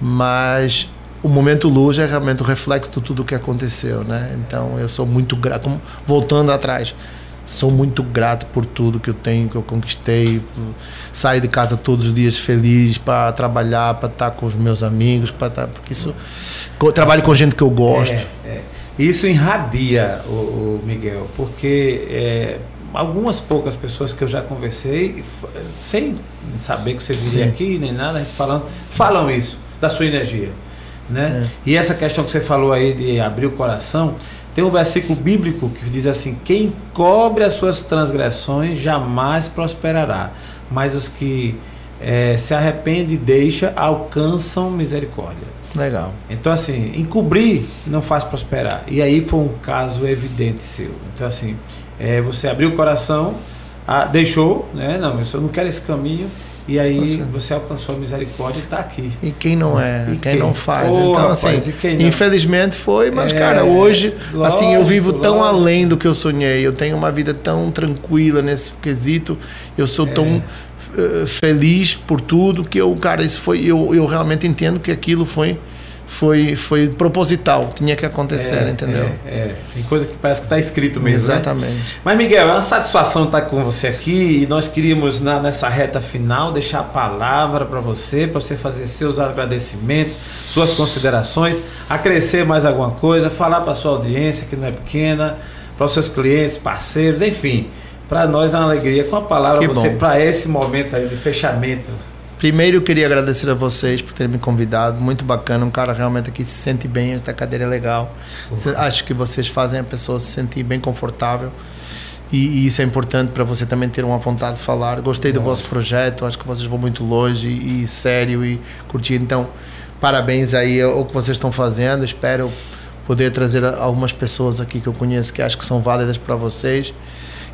Mas o momento luz é realmente o reflexo de tudo o que aconteceu, né? Então eu sou muito grato, voltando atrás, sou muito grato por tudo que eu tenho, que eu conquistei. Saio de casa todos os dias feliz para trabalhar, para estar com os meus amigos, para estar, porque isso trabalho com gente que eu gosto. É, é. Isso irradia o, o Miguel, porque é, algumas poucas pessoas que eu já conversei, sem saber que você viria Sim. aqui nem nada, a gente falando, falam isso da sua energia. Né? É. E essa questão que você falou aí de abrir o coração, tem um versículo bíblico que diz assim: Quem cobre as suas transgressões jamais prosperará, mas os que é, se arrependem e deixam alcançam misericórdia. Legal. Então, assim, encobrir não faz prosperar. E aí foi um caso evidente seu. Então, assim, é, você abriu o coração, a, deixou, né? Não, eu não quero esse caminho e aí você, você alcançou a misericórdia e está aqui. E quem não é, e quem, quem, não faz. Oh, então, assim, infelizmente foi, mas, é, cara, hoje, lógico, assim, eu vivo tão lógico. além do que eu sonhei. Eu tenho uma vida tão tranquila nesse quesito. Eu sou é. tão uh, feliz por tudo que eu, cara, isso foi. Eu, eu realmente entendo que aquilo foi foi, foi proposital, tinha que acontecer, é, entendeu? É, é, tem coisa que parece que está escrito mesmo. Né? Exatamente. Né? Mas, Miguel, é uma satisfação estar com você aqui e nós queríamos, na, nessa reta final, deixar a palavra para você, para você fazer seus agradecimentos, suas considerações, acrescer mais alguma coisa, falar para sua audiência, que não é pequena, para os seus clientes, parceiros, enfim. Para nós é uma alegria com a palavra você para esse momento aí de fechamento. Primeiro eu queria agradecer a vocês por terem me convidado, muito bacana, um cara realmente que se sente bem, esta cadeira é legal. Uhum. Acho que vocês fazem a pessoa se sentir bem confortável. E, e isso é importante para você também ter uma vontade de falar. Gostei do vosso projeto, acho que vocês vão muito longe e, e sério e curtir. Então, parabéns aí ao que vocês estão fazendo. Espero poder trazer algumas pessoas aqui que eu conheço que acho que são válidas para vocês.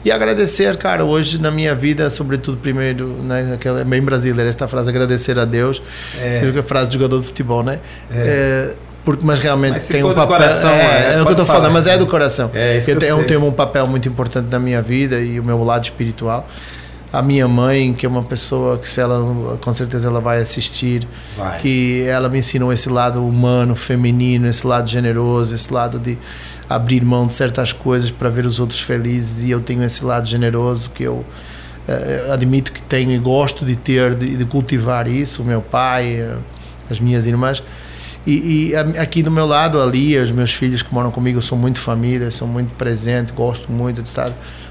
E agradecer, cara, hoje na minha vida, sobretudo primeiro, né, aquela é bem brasileira esta frase, agradecer a Deus, é a frase de jogador de futebol, né? É. É, porque, mas realmente mas tem um papel. Coração, é, é, é o que eu estou falando, mas é do coração. É, isso eu, eu tenho um papel muito importante na minha vida e o meu lado espiritual a minha mãe, que é uma pessoa que se ela com certeza ela vai assistir, vai. que ela me ensinou esse lado humano, feminino, esse lado generoso, esse lado de abrir mão de certas coisas para ver os outros felizes e eu tenho esse lado generoso que eu uh, admito que tenho e gosto de ter, de, de cultivar isso, o meu pai, uh, as minhas irmãs. E, e, aqui do meu lado, ali, os meus filhos que moram comigo, eu sou muito família, sou muito presente, gosto muito de estar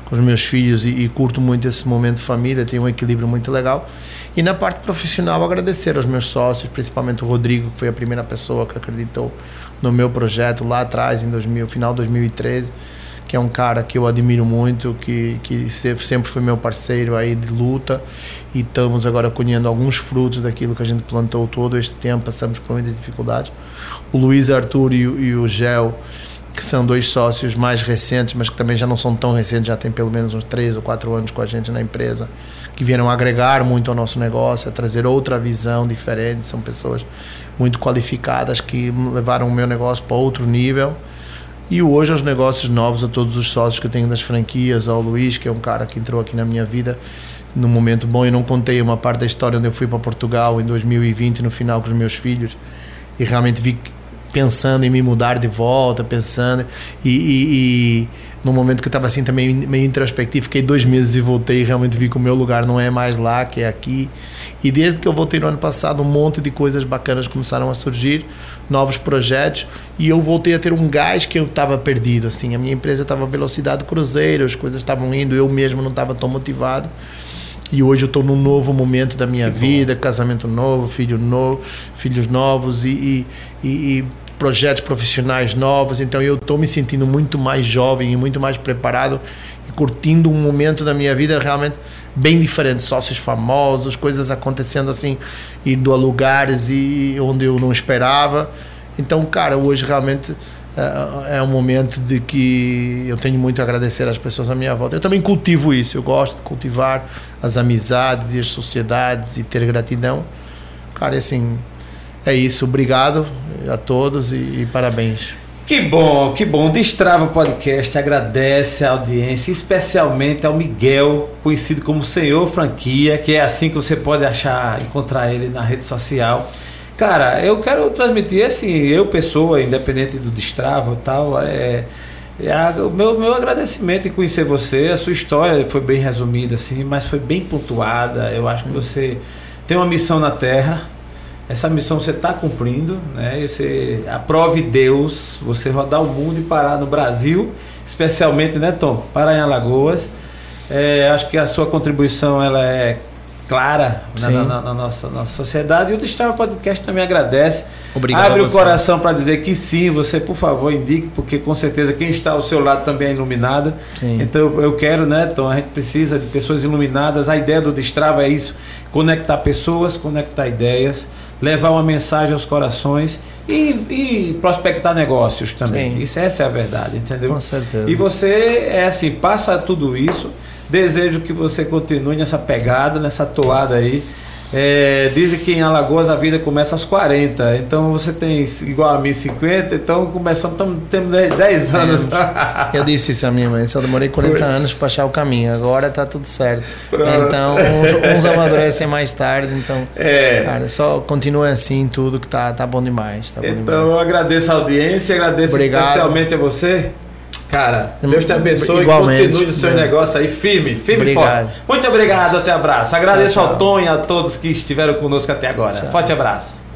com os meus filhos e, e, curto muito esse momento de família, tenho um equilíbrio muito legal. E na parte profissional, agradecer aos meus sócios, principalmente o Rodrigo, que foi a primeira pessoa que acreditou no meu projeto lá atrás, em 2000, final de 2013, que é um cara que eu admiro muito, que, que sempre foi meu parceiro aí de luta e estamos agora colhendo alguns frutos daquilo que a gente plantou todo este tempo, passamos por muitas dificuldades. O Luiz Arthur e, e o Gel que são dois sócios mais recentes, mas que também já não são tão recentes, já tem pelo menos uns três ou quatro anos com a gente na empresa, que vieram agregar muito ao nosso negócio, a trazer outra visão diferente. São pessoas muito qualificadas que levaram o meu negócio para outro nível. E hoje os negócios novos, a todos os sócios que eu tenho das franquias, ao Luís, que é um cara que entrou aqui na minha vida num momento bom. Eu não contei uma parte da história onde eu fui para Portugal em 2020, no final com os meus filhos, e realmente vi pensando em me mudar de volta, pensando. E, e, e no momento que eu estava assim também meio introspectivo, fiquei dois meses e voltei e realmente vi que o meu lugar não é mais lá, que é aqui. E desde que eu voltei no ano passado, um monte de coisas bacanas começaram a surgir, novos projetos, e eu voltei a ter um gás que eu estava perdido. Assim, a minha empresa estava velocidade cruzeiro, as coisas estavam indo, eu mesmo não estava tão motivado. E hoje eu estou num novo momento da minha que vida, bom. casamento novo, filho novo, filhos novos e, e, e projetos profissionais novos. Então eu estou me sentindo muito mais jovem e muito mais preparado e curtindo um momento da minha vida realmente bem diferente. Sócios famosos, coisas acontecendo assim, indo a lugares e onde eu não esperava. Então, cara, hoje realmente é, é um momento de que eu tenho muito a agradecer às pessoas à minha volta. Eu também cultivo isso, eu gosto de cultivar as amizades e as sociedades e ter gratidão. Cara, assim, é isso. Obrigado a todos e, e parabéns. Que bom, que bom. Destrava Podcast agradece a audiência, especialmente ao Miguel, conhecido como Senhor Franquia, que é assim que você pode achar, encontrar ele na rede social. Cara, eu quero transmitir assim, eu pessoa, independente do Destrava e tal, é, é o meu, meu agradecimento em conhecer você, a sua história foi bem resumida assim, mas foi bem pontuada. Eu acho que você tem uma missão na Terra, essa missão você está cumprindo, né? Você aprove Deus, você rodar o mundo e parar no Brasil, especialmente, né, Tom? Parar em Alagoas. É, acho que a sua contribuição ela é clara na, na, na, nossa, nossa sociedade. E o Destrava Podcast também agradece. Obrigado. Abre o coração para dizer que sim, você, por favor, indique, porque com certeza quem está ao seu lado também é iluminado. Sim. Então eu quero, né, Tom? A gente precisa de pessoas iluminadas. A ideia do Destrava é isso: conectar pessoas, conectar ideias levar uma mensagem aos corações e, e prospectar negócios também. Sim. Isso essa é a verdade, entendeu? Com certeza. E você é assim, passa tudo isso. Desejo que você continue nessa pegada, nessa toada aí. É, dizem que em Alagoas a vida começa aos 40, então você tem igual a mim 50, então começamos, tamo, temos 10 anos. Eu disse isso a minha mãe, só demorei 40 Foi. anos para achar o caminho, agora tá tudo certo. Pronto. Então, uns, uns, amadurecem mais tarde, então, é. cara, só continua assim tudo que tá, tá bom demais. Tá bom então, demais. eu agradeço a audiência, agradeço Obrigado. especialmente a você. Cara, Deus te abençoe Igualmente. e continue no seu negócio aí firme, firme e forte. Muito obrigado, até abraço. Agradeço tchau, tchau. ao Tom e a todos que estiveram conosco até agora. Tchau. Forte abraço.